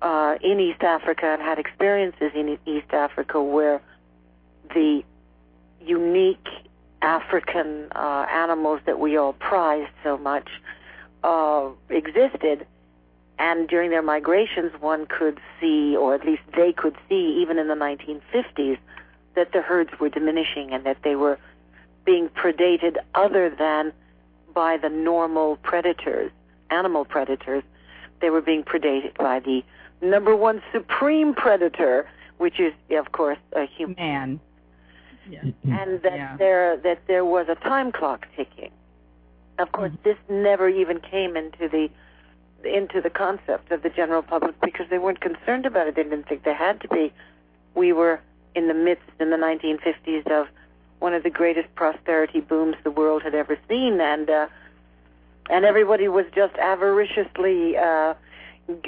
[SPEAKER 27] uh, in East Africa and had experiences in East Africa where the unique African uh, animals that we all prize so much uh, existed. And during their migrations, one could see, or at least they could see, even in the 1950s, that the herds were diminishing and that they were being predated other than by the normal predators, animal predators. They were being predated by the number one supreme predator, which is, of course, a human.
[SPEAKER 3] Man. Mm-hmm.
[SPEAKER 27] And that
[SPEAKER 3] Yeah.
[SPEAKER 27] there that there was a time clock ticking. Of course, mm-hmm. this never even came into the into the concept of the general public because they weren't concerned about it. They didn't think they had to be. We were in the midst in the 1950s of one of the greatest prosperity booms the world had ever seen, and uh, and everybody was just avariciously uh,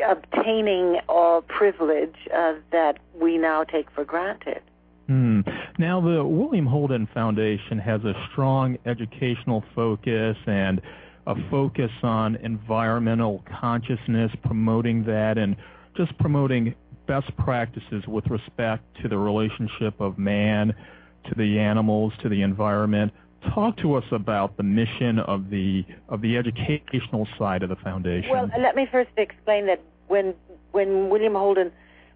[SPEAKER 27] obtaining a privilege uh, that we now take for granted.
[SPEAKER 1] Hmm. Now, the William Holden Foundation has a strong educational focus and a focus on environmental consciousness, promoting that, and just promoting best practices with respect to the relationship of man to the animals, to the environment. Talk to us about the mission of the of the educational side of the foundation.
[SPEAKER 27] Well, let me first explain that when when William Holden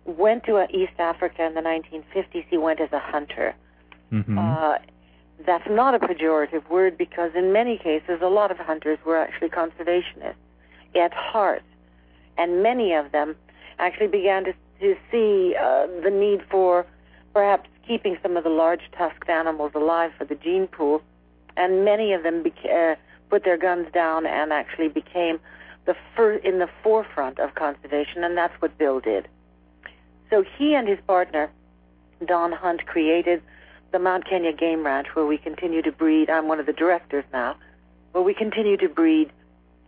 [SPEAKER 27] went to uh, East Africa in the 1950s, he went as a hunter.
[SPEAKER 1] Mhm.
[SPEAKER 27] Uh, that's not a pejorative word because in many cases, a lot of hunters were actually conservationists at heart, and many of them actually began to, to see uh, the need for perhaps keeping some of the large tusked animals alive for the gene pool, and many of them beca- uh, put their guns down and actually became the fir- in the forefront of conservation, and that's what Bill did. So he and his partner, Don Hunt, created the Mount Kenya Game Ranch, where we continue to breed. I'm one of the directors now, where we continue to breed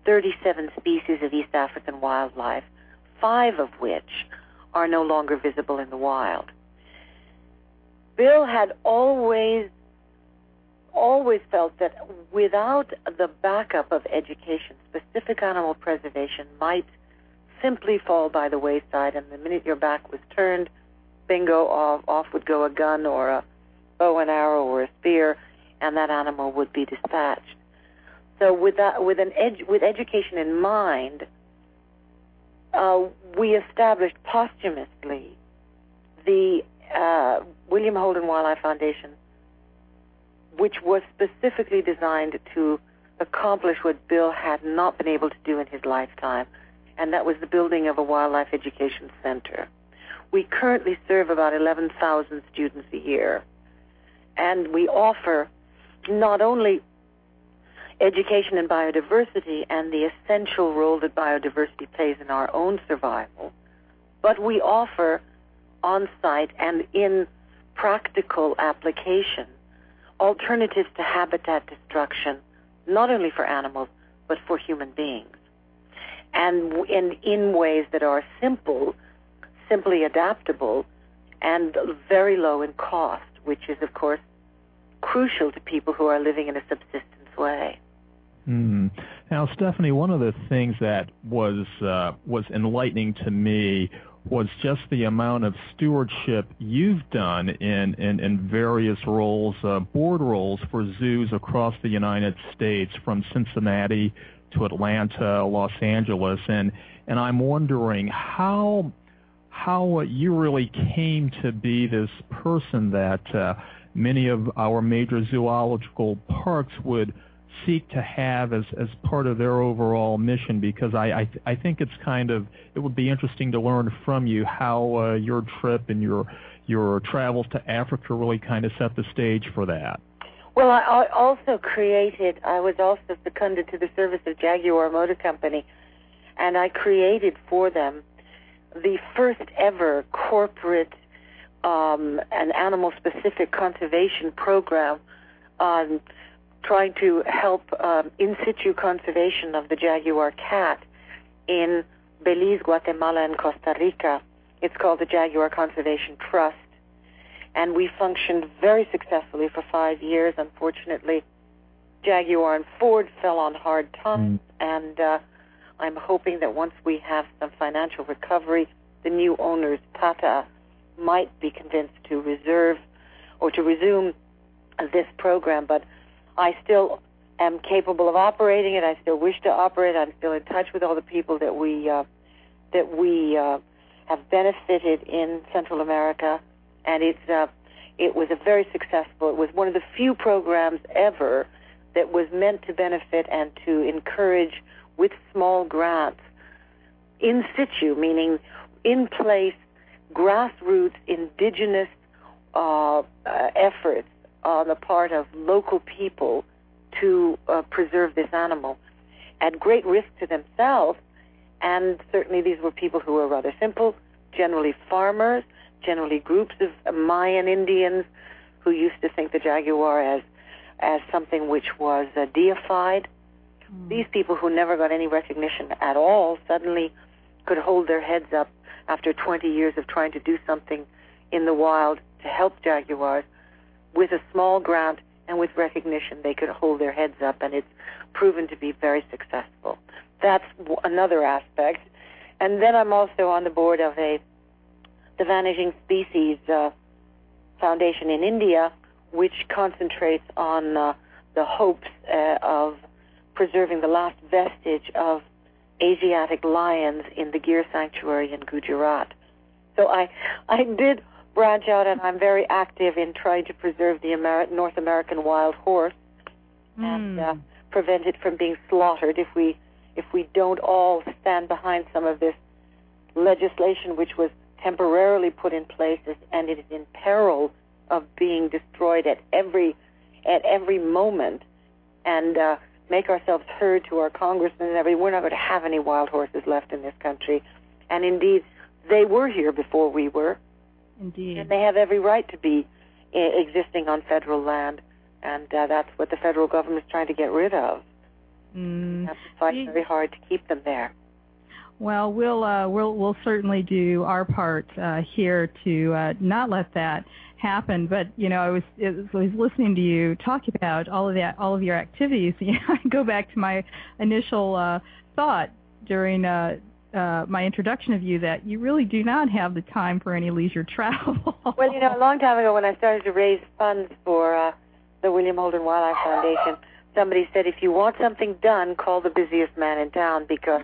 [SPEAKER 27] 37 species of East African wildlife, five of which are no longer visible in the wild. Bill had always always felt that without the backup of education, specific animal preservation might simply fall by the wayside, and the minute your back was turned, bingo, off, off would go a gun or a bow and arrow or a spear, and that animal would be dispatched. So, with that, with an with education in mind, uh, we established posthumously the uh, William Holden Wildlife Foundation, which was specifically designed to accomplish what Bill had not been able to do in his lifetime, and that was the building of a wildlife education center. We currently serve about 11,000 students a year, and we offer not only education in biodiversity and the essential role that biodiversity plays in our own survival, but we offer on site and in practical application alternatives to habitat destruction, not only for animals, but for human beings. And in, in ways that are simple, simply adaptable, and very low in cost, which is, of course, crucial to people who are living in a subsistence way.
[SPEAKER 1] Hmm. Now, Stefanie, one of the things that was uh, was enlightening to me was just the amount of stewardship you've done in in, in various roles, uh, board roles for zoos across the United States, from Cincinnati to Atlanta, Los Angeles, and and I'm wondering how how you really came to be this person that uh, many of our major zoological parks would seek to have as as part of their overall mission because I I, I think it's kind of it would be interesting to learn from you how uh, your trip and your your travels to Africa really kind of set the stage for that.
[SPEAKER 27] Well, I I also created, I was also seconded to the service of Jaguar Motor Company, and I created for them the first ever corporate um, and animal specific conservation program on trying to help um, in situ conservation of the jaguar cat in Belize, Guatemala, and Costa Rica. It's called the Jaguar Conservation Trust. And we functioned very successfully for five years. Unfortunately, Jaguar and Ford fell on hard times, and uh, I'm hoping that once we have some financial recovery, the new owners, Tata, might be convinced to reserve or to resume this program. But I still am capable of operating it. I still wish to operate. I'm still in touch with all the people that we uh, that we uh, have benefited in Central America, and it's uh, it was a very successful. It was one of the few programs ever that was meant to benefit and to encourage with small grants in situ, meaning in place, grassroots, indigenous uh, uh, efforts on the part of local people to uh, preserve this animal at great risk to themselves. And certainly these were people who were rather simple, generally farmers, generally groups of Mayan Indians who used to think the jaguar as as something which was uh, deified. Mm. These people who never got any recognition at all suddenly could hold their heads up after 20 years of trying to do something in the wild to help jaguars with a small grant and with recognition they could hold their heads up and it's proven to be very successful. That's another aspect. And then I'm also on the board of a the Vanishing Species uh, Foundation in India, which concentrates on uh, the hopes uh, of preserving the last vestige of Asiatic lions in the Gir Sanctuary in Gujarat. So I, I did branch out, and I'm very active in trying to preserve the Amer- North American wild horse mm. and uh, prevent it from being slaughtered. If we, if we don't all stand behind some of this legislation, which was temporarily put in place and it is in peril of being destroyed at every at every moment and uh, make ourselves heard to our congressmen and everything. We're not going to have any wild horses left in this country. And indeed, they were here before we were.
[SPEAKER 3] Indeed.
[SPEAKER 27] And they have every right to be eh, existing on federal land. And uh, that's what the federal government is trying to get rid of.
[SPEAKER 3] Mm.
[SPEAKER 27] have to fight very hard to keep them there.
[SPEAKER 3] Well, we'll uh, we'll we'll certainly do our part uh, here to uh, not let that happen. But you know, I was, I was listening to you talk about all of that, all of your activities. You know, I go back to my initial uh, thought during uh, uh, my introduction of you that you really do not have the time for any leisure travel.
[SPEAKER 27] well, you know, a long time ago when I started to raise funds for uh, the William Holden Wildlife Foundation, somebody said, if you want something done, call the busiest man in town because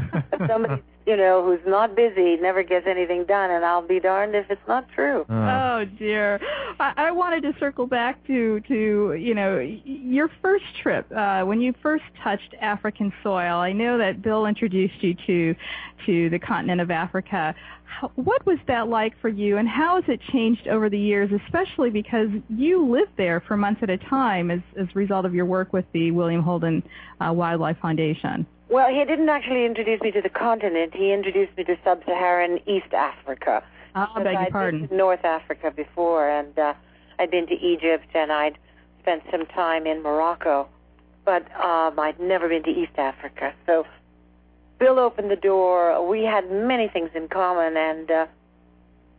[SPEAKER 27] somebody you know who's not busy never gets anything done and i'll be darned if it's not true.
[SPEAKER 3] Uh. oh dear. I, I wanted to circle back to to you know your first trip uh when you first touched african soil. I know that bill introduced you to to the continent of africa. How, what was that like for you and how has it changed over the years especially because you lived there for months at a time as as a result of your work with the william holden uh, wildlife foundation
[SPEAKER 27] well, he didn't actually introduce me to the continent. He introduced me to sub-Saharan East Africa.
[SPEAKER 3] I beg your pardon.
[SPEAKER 27] North Africa before, and uh, I'd been to Egypt, and I'd spent some time in Morocco, but um, I'd never been to East Africa. So Bill opened the door. We had many things in common, and uh,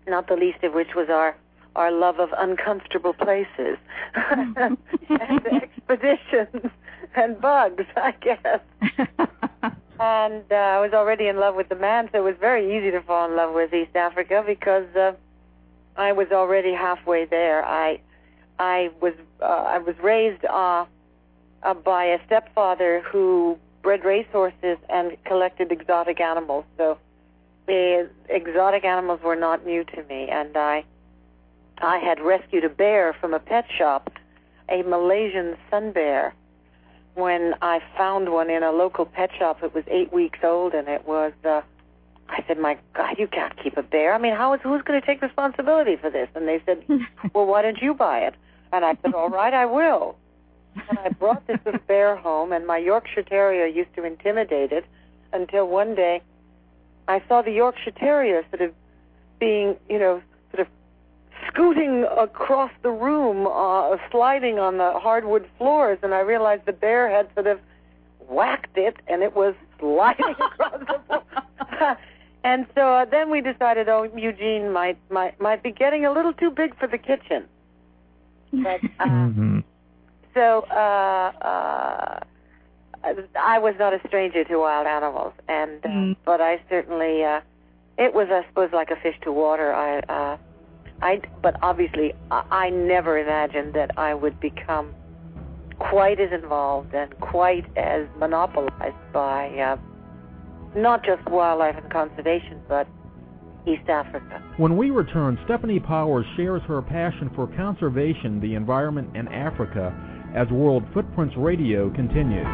[SPEAKER 27] not the least of which was our our love of uncomfortable places and expeditions and bugs, I guess. and uh, I was already in love with the man, so it was very easy to fall in love with East Africa because uh, I was already halfway there. I I was uh, I was raised uh, uh, by a stepfather who bred racehorses and collected exotic animals. So the exotic animals were not new to me, and I I had rescued a bear from a pet shop, a Malaysian sun bear when I found one in a local pet shop. It was eight weeks old, and it was. Uh, I said, "My God, you can't keep a bear. I mean, how is who's going to take responsibility for this?" And they said, "Well, why don't you buy it?" And I said, "All right, I will." And I brought this little bear home, and my Yorkshire Terrier used to intimidate it until one day I saw the Yorkshire Terrier sort of being, you know, scooting across the room, uh, sliding on the hardwood floors, and I realized the bear had sort of whacked it, and it was sliding across the floor. and so uh, then we decided, oh, Eugene might might might be getting a little too big for the kitchen. But uh, mm-hmm. so uh, uh, I was not a stranger to wild animals, and uh, mm. but I certainly uh, it was, I suppose, like a fish to water. I uh, I, but obviously, I, I never imagined that I would become quite as involved and quite as monopolized by uh, not just wildlife and conservation, but East Africa.
[SPEAKER 4] When we return, Stefanie Powers shares her passion for conservation, the environment, and Africa as World Footprints Radio continues.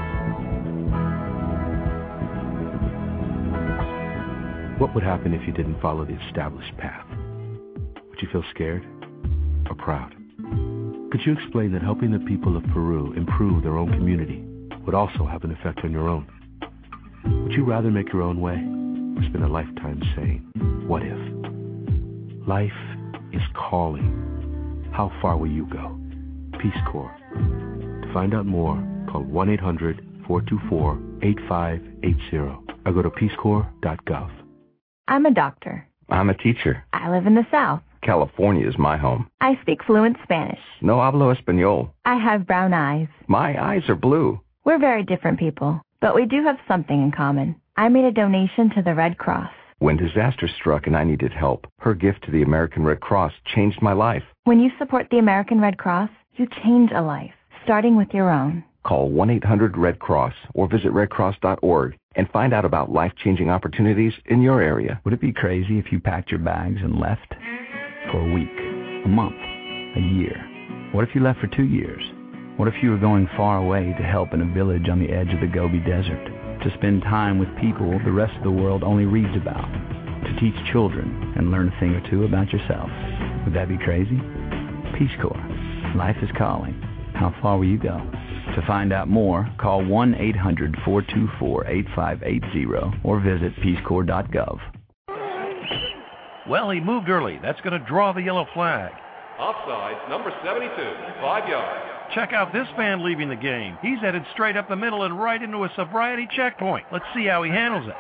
[SPEAKER 10] What would happen if you didn't follow the established path? Would you feel scared or proud? Could you explain that helping the people of Peru improve their own community would also have an effect on your own? Would you rather make your own way or spend a lifetime saying, what if? Life is calling. How far will you go? Peace Corps. To find out more, call 1-800-424-8580 or go to peacecorps.gov.
[SPEAKER 28] I'm a doctor.
[SPEAKER 29] I'm a teacher.
[SPEAKER 28] I live in the South.
[SPEAKER 29] California is my home.
[SPEAKER 28] I speak fluent Spanish.
[SPEAKER 29] No hablo español.
[SPEAKER 28] I have brown eyes.
[SPEAKER 29] My eyes are blue.
[SPEAKER 28] We're very different people, but we do have something in common. I made a donation to the Red Cross.
[SPEAKER 29] When disaster struck and I needed help, her gift to the American Red Cross changed my life.
[SPEAKER 28] When you support the American Red Cross, you change a life, starting with your own.
[SPEAKER 29] Call 1-800-RED-CROSS or visit redcross.org and find out about life-changing opportunities in your area.
[SPEAKER 30] Would it be crazy if you packed your bags and left? For a week, a month, a year. What if you left for two years? What if you were going far away to help in a village on the edge of the Gobi Desert? To spend time with people the rest of the world only reads about? To teach children and learn a thing or two about yourself? Would that be crazy? Peace Corps. Life is calling. How far will you go? To find out more, call 1-800-424-8580 or visit peacecorps.gov.
[SPEAKER 19] Well, he moved early. That's going to draw the yellow flag.
[SPEAKER 20] Offside, number 72, five yards.
[SPEAKER 19] Check out this man leaving the game. He's headed straight up the middle and right into a sobriety checkpoint. Let's see how he handles it.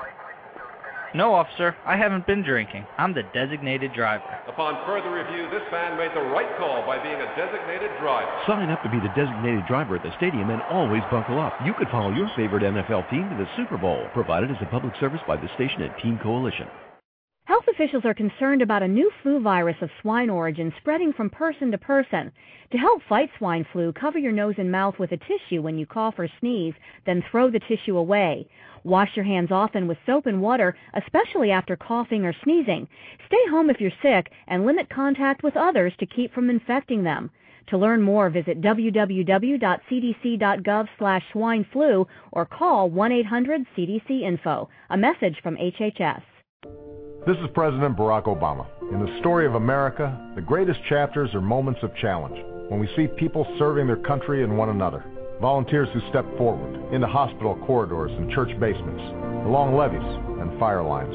[SPEAKER 21] No, officer, I haven't been drinking. I'm the designated driver.
[SPEAKER 20] Upon further review, this fan made the right call by being a designated driver.
[SPEAKER 22] Sign up to be the designated driver at the stadium and always buckle up. You could follow your favorite NFL team to the Super Bowl, provided as a public service by the station and Team Coalition.
[SPEAKER 13] Health officials are concerned about a new flu virus of swine origin spreading from person to person. To help fight swine flu, cover your nose and mouth with a tissue when you cough or sneeze, then throw the tissue away. Wash your hands often with soap and water, especially after coughing or sneezing. Stay home if you're sick and limit contact with others to keep from infecting them. To learn more, visit www.cdc.gov/swineflu or call 1-800-CDC-INFO. A message from HHS.
[SPEAKER 24] This is President Barack Obama. In the story of America, the greatest chapters are moments of challenge, when we see people serving their country and one another. Volunteers who step forward into hospital corridors and church basements, along levees and fire lines.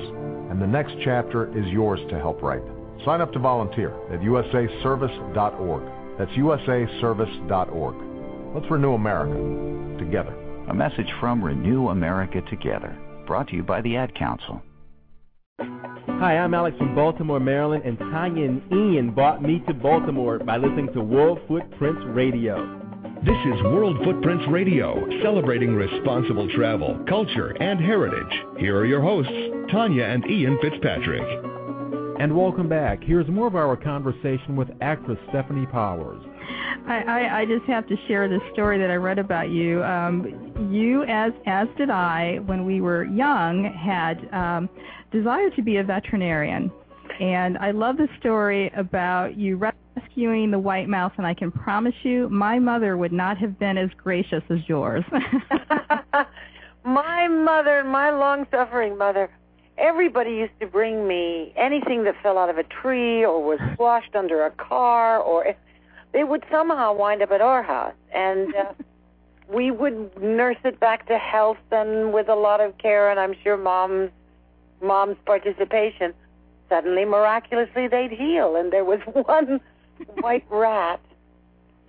[SPEAKER 24] And the next chapter is yours to help write. Sign up to volunteer at usaservice.org. That's usaservice.org. Let's renew America together.
[SPEAKER 12] A message from Renew America Together, brought to you by the Ad Council.
[SPEAKER 31] Hi, I'm Alex from Baltimore, Maryland, and Tanya and Ian brought me to Baltimore by listening to World Footprints Radio.
[SPEAKER 2] This is World Footprints Radio, celebrating responsible travel, culture, and heritage. Here are your hosts, Tanya and Ian Fitzpatrick.
[SPEAKER 4] And welcome back. Here's more of our conversation with actress Stefanie Powers.
[SPEAKER 3] I, I, I just have to share this story that I read about you. Um, you, as as did I, when we were young, had um, desire to be a veterinarian, and I love the story about you rescuing the white mouse. And I can promise you, my mother would not have been as gracious as yours.
[SPEAKER 27] my mother, my long-suffering mother, everybody used to bring me anything that fell out of a tree or was squashed under a car or it would somehow wind up at our house and uh, we would nurse it back to health and with a lot of care and I'm sure mom's mom's participation suddenly miraculously they'd heal and there was one white rat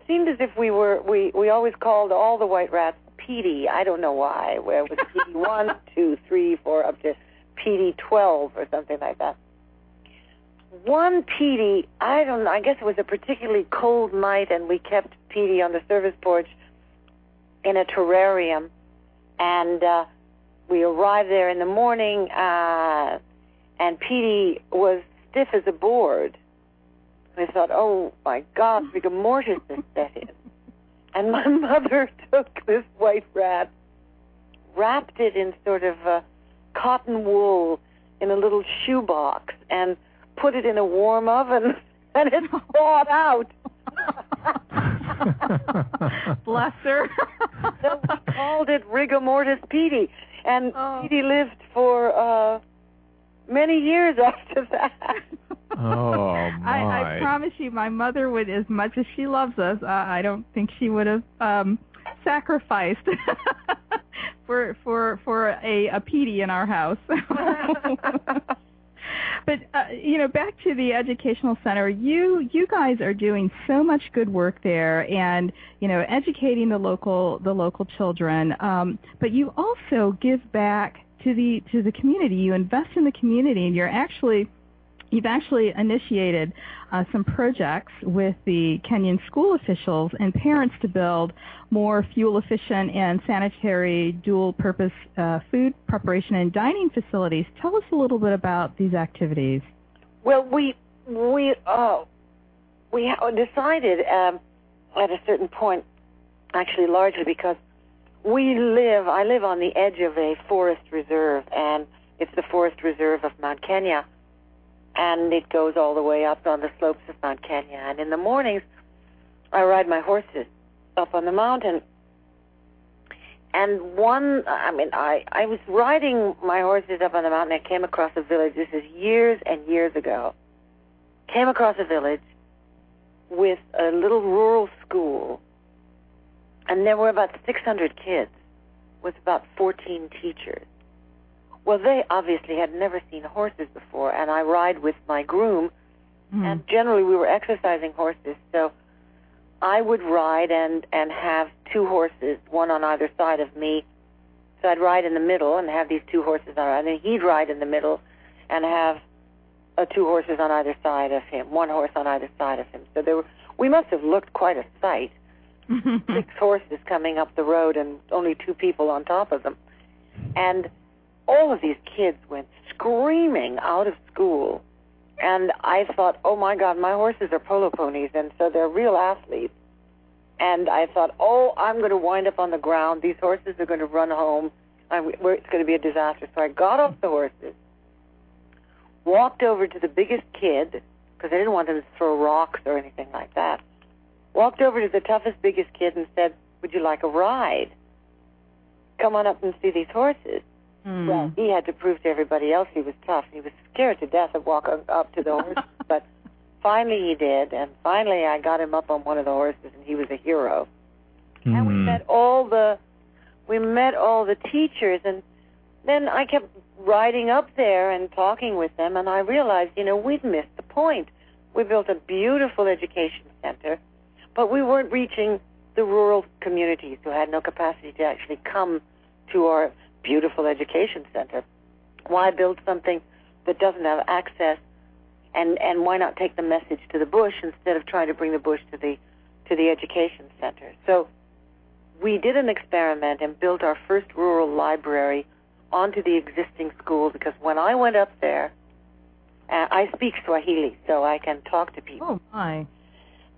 [SPEAKER 27] seemed as if we were we we always called all the white rats PD. I don't know why. Where was PD one, two, three, four, up to PD twelve or something like that. One PD, I don't know. I guess it was a particularly cold night, and we kept PD on the service porch in a terrarium, and uh, we arrived there in the morning, uh, and PD was stiff as a board. I thought, oh my God, rigor mortis is set in. And my mother took this white rat, wrapped it in sort of a cotton wool in a little shoebox, and put it in a warm oven, and it thawed out.
[SPEAKER 3] Bless her.
[SPEAKER 27] so we called it rigor mortis Petey, and oh. Petey lived for uh many years after that.
[SPEAKER 1] oh my!
[SPEAKER 3] I, I promise you, my mother would, as much as she loves us, uh, I don't think she would have um sacrificed for for for a a Petey in our house. But uh, you know, back to the educational center, you you guys are doing so much good work there, and you know, educating the local the local children. Um, but you also give back to the to the community. You invest in the community, and you're actually you've actually initiated uh, some projects with the Kenyan school officials and parents to build more fuel efficient and sanitary dual purpose uh, food preparation and dining facilities. Tell us a little bit about these activities.
[SPEAKER 27] Well, we we uh, we decided um, at a certain point, actually largely because we live. I live on the edge of a forest reserve, and it's the forest reserve of Mount Kenya and it goes all the way up on the slopes of Mount Kenya. And in the mornings, I ride my horses up on the mountain. And one, I mean, I, I was riding my horses up on the mountain. I came across a village. This is years and years ago. Came across a village with a little rural school, and there were about 600 kids with about 14 teachers. Well, they obviously had never seen horses before, and I ride with my groom, mm. and generally we were exercising horses, so I would ride and and have two horses, one on either side of me. So I'd ride in the middle and have these two horses on, and then he'd ride in the middle and have uh, two horses on either side of him, one horse on either side of him. So there were, we must have looked quite a sight. Six horses coming up the road and only two people on top of them, and all of these kids went screaming out of school. And I thought, oh my God, my horses are polo ponies, and so they're real athletes. And I thought, oh, I'm going to wind up on the ground. These horses are going to run home. I'm, it's going to be a disaster. So I got off the horses, walked over to the biggest kid, because I didn't want them to throw rocks or anything like that. Walked over to the toughest, biggest kid and said, would you like a ride? Come on up and see these horses.
[SPEAKER 3] Mm.
[SPEAKER 27] Well, he had to prove to everybody else he was tough. He was scared to death of walking up to the horse, but finally he did, and finally I got him up on one of the horses, and he was a hero.
[SPEAKER 1] Mm.
[SPEAKER 27] And we
[SPEAKER 1] Hmm.
[SPEAKER 27] met all the, we met all the teachers, and then I kept riding up there and talking with them, and I realized, you know, we'd missed the point. We built a beautiful education center, but we weren't reaching the rural communities who had no capacity to actually come to our beautiful education center. Why build something that doesn't have access? And and why not take the message to the bush instead of trying to bring the bush to the to the education center? So we did an experiment and built our first rural library onto the existing school because when I went up there, uh, I speak Swahili, so I can talk to people.
[SPEAKER 3] Oh my!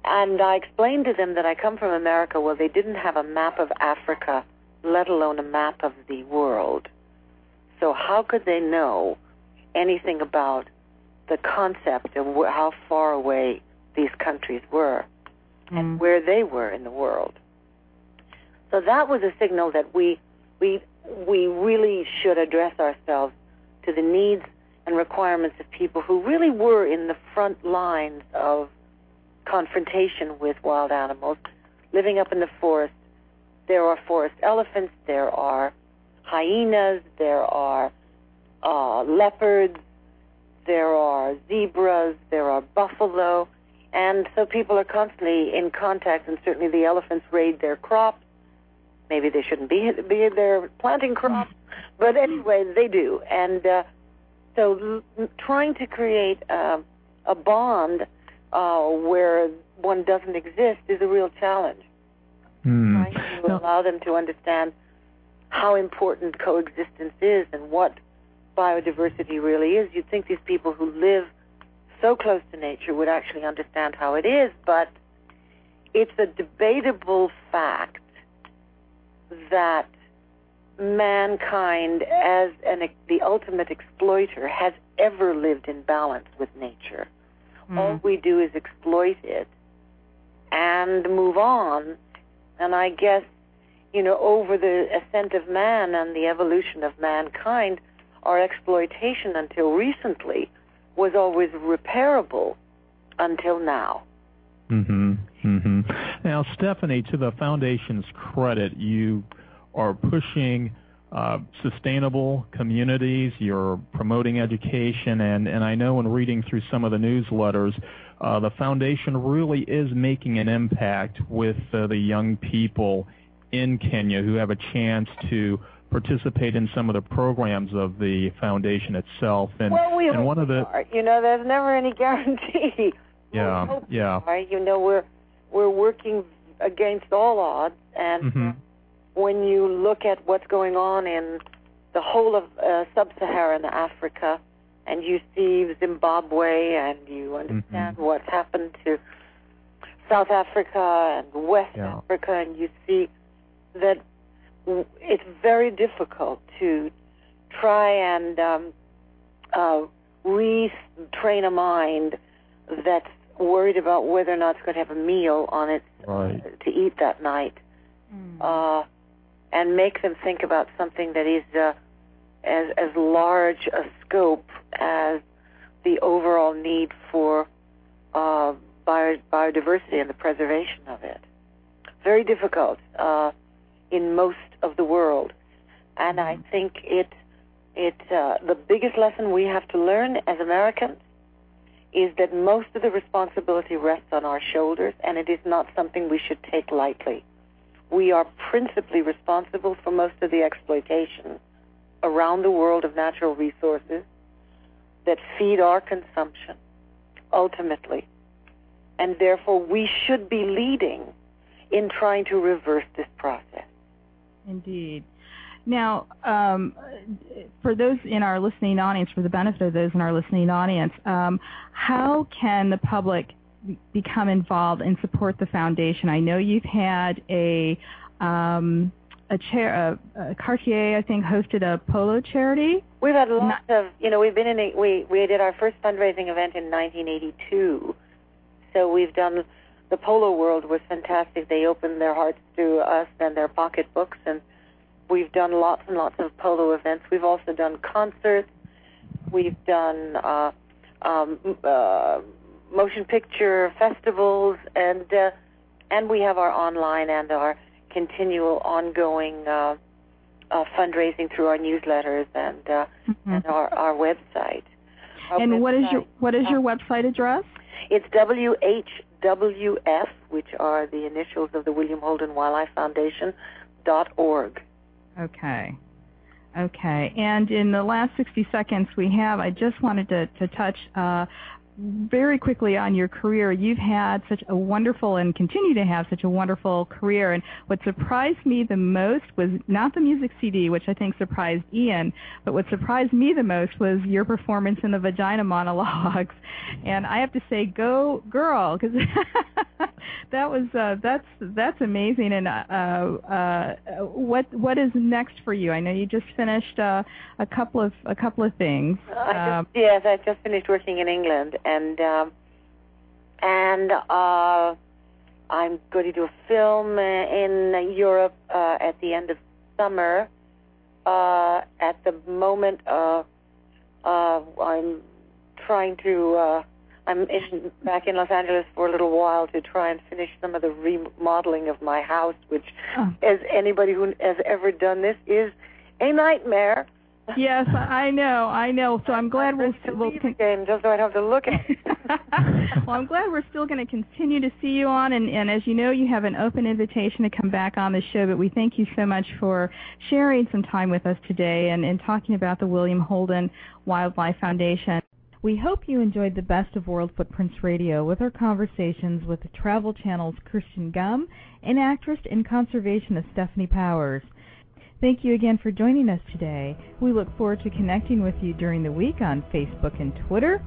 [SPEAKER 27] And I explained to them that I come from America. Well, they didn't have a map of Africa let alone a map of the world. So how could they know anything about the concept of wh- how far away these countries were
[SPEAKER 3] mm.
[SPEAKER 27] and where they were in the world? So that was a signal that we we we really should address ourselves to the needs and requirements of people who really were in the front lines of confrontation with wild animals, living up in the forest, there are forest elephants, there are hyenas, there are uh, leopards, there are zebras, there are buffalo, and so people are constantly in contact. And certainly, the elephants raid their crops. Maybe they shouldn't be be there planting crops, but anyway, they do. And uh, so, l- trying to create uh, a bond uh, where one doesn't exist is a real challenge
[SPEAKER 1] Hmm.
[SPEAKER 27] trying to allow them to understand how important coexistence is and what biodiversity really is. You'd think these people who live so close to nature would actually understand how it is, but it's a debatable fact that mankind, as an, the ultimate exploiter, has ever lived in balance with nature.
[SPEAKER 3] Mm.
[SPEAKER 27] All we do is exploit it and move on. And I guess, you know, over the ascent of man and the evolution of mankind, our exploitation until recently was always repairable until now.
[SPEAKER 1] Mm-hmm. Mm-hmm. Now, Stefanie, to the foundation's credit, you are pushing uh, sustainable communities. You're promoting education, and and I know in reading through some of the newsletters, the foundation really is making an impact with uh, the young people in Kenya who have a chance to participate in some of the programs of the foundation itself. And,
[SPEAKER 27] well, we
[SPEAKER 1] and one of the
[SPEAKER 27] are. you know, there's never any guarantee.
[SPEAKER 1] yeah, yeah.
[SPEAKER 27] Right? You know, we're we're working against all odds, and
[SPEAKER 1] mm-hmm.
[SPEAKER 27] when you look at what's going on in the whole of uh, sub-Saharan Africa, and you see Zimbabwe, and you understand
[SPEAKER 1] mm-hmm.
[SPEAKER 27] what's happened to South Africa and West
[SPEAKER 1] yeah.
[SPEAKER 27] Africa, and you see that it's very difficult to try and um, uh, retrain a mind that's worried about whether or not it's going to have a meal on it
[SPEAKER 1] right.
[SPEAKER 27] to eat that night,
[SPEAKER 3] mm.
[SPEAKER 27] uh, and make them think about something that is uh, as as large a scope as the overall need for uh, bio, biodiversity and the preservation of it. Very difficult uh, in most of the world, and I think it it uh, the biggest lesson we have to learn as Americans is that most of the responsibility rests on our shoulders, and it is not something we should take lightly. We are principally responsible for most of the exploitation around the world of natural resources that feed our consumption, ultimately. And therefore, we should be leading in trying to reverse this process.
[SPEAKER 3] Indeed. Now, um, for those in our listening audience, for the benefit of those in our listening audience, um, how can the public become involved and support the foundation? I know you've had a um, a chair, a, Cartier, I think, hosted a polo charity.
[SPEAKER 27] We've had lots Not, of, you know, we've been in a, we we did our first fundraising event in 1982, so we've done. The Polo World was fantastic. They opened their hearts to us and their pocketbooks, and We've done lots and lots of polo events. We've also done concerts. We've done uh, um, uh, motion picture festivals, and uh, and we have our online and our continual ongoing uh, uh, fundraising through our newsletters and uh,
[SPEAKER 3] mm-hmm.
[SPEAKER 27] and our our website. Our
[SPEAKER 3] and
[SPEAKER 27] website,
[SPEAKER 3] what is your what is your website address?
[SPEAKER 27] It's WHWF, which are the initials of the William Holden Wildlife Foundation dot org.
[SPEAKER 3] Okay. Okay. And in the last 60 seconds we have, I just wanted to, to touch uh, very quickly on your career. You've had such a wonderful and continue to have such a wonderful career. And what surprised me the most was not the music CD, which I think surprised Ian, but what surprised me the most was your performance in the Vagina Monologues. And I have to say, go girl, because that was uh, that's that's amazing. And uh, uh, what what is next for you? I know you just finished uh, a couple of a couple of things.
[SPEAKER 27] I just, um, yes, I just finished working in England and um, and uh, I'm going to do a film in Europe uh, at the end of summer. Uh, at the moment, uh, uh, I'm trying to. Uh, I'm in, back in Los Angeles for a little while to try and finish some of the remodeling of my house, which,
[SPEAKER 3] oh.
[SPEAKER 27] as anybody who has ever done this, is a nightmare
[SPEAKER 3] yes, I know, I know. So I'm glad we'll
[SPEAKER 27] still
[SPEAKER 3] we'll
[SPEAKER 27] con- game just so I don't have to look at it.
[SPEAKER 3] well, I'm glad we're still going to continue to see you on, and, and as you know, you have an open invitation to come back on the show. But we thank you so much for sharing some time with us today and, and talking about the William Holden Wildlife Foundation. We hope you enjoyed the best of World Footprints Radio with our conversations with the Travel Channel's Christian Gum and actress and conservationist Stefanie Powers. Thank you again for joining us today. We look forward to connecting with you during the week on Facebook and Twitter.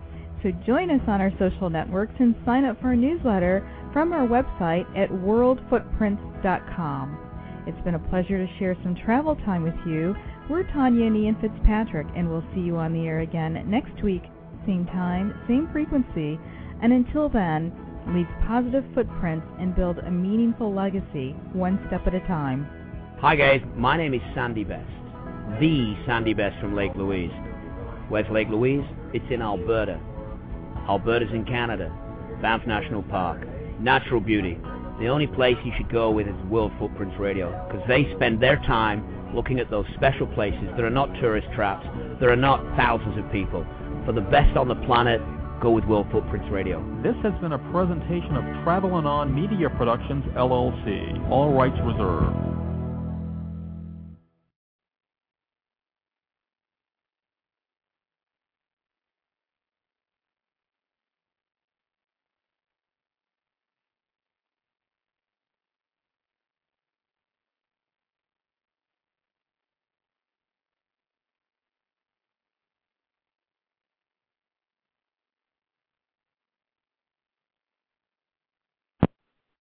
[SPEAKER 3] So join us on our social networks and sign up for our newsletter from our website at worldfootprints.com. It's been a pleasure to share some travel time with you. We're Tanya and Ian Fitzpatrick, and we'll see you on the air again next week, same time, same frequency. And until then,
[SPEAKER 4] leave positive footprints, and build a meaningful legacy one step at a time.
[SPEAKER 32] Hi guys, my name is Sandy Best, the Sandy Best from Lake Louise. Where's Lake Louise? It's in Alberta. Alberta's in Canada. Banff National Park. Natural beauty. The only place you should go with is World Footprints Radio because they spend their time looking at those special places. There are not tourist traps. There are not thousands of people. For the best on the planet, go with World Footprints Radio.
[SPEAKER 1] This has been a presentation of Travel and On Media Productions, LLC. All rights reserved.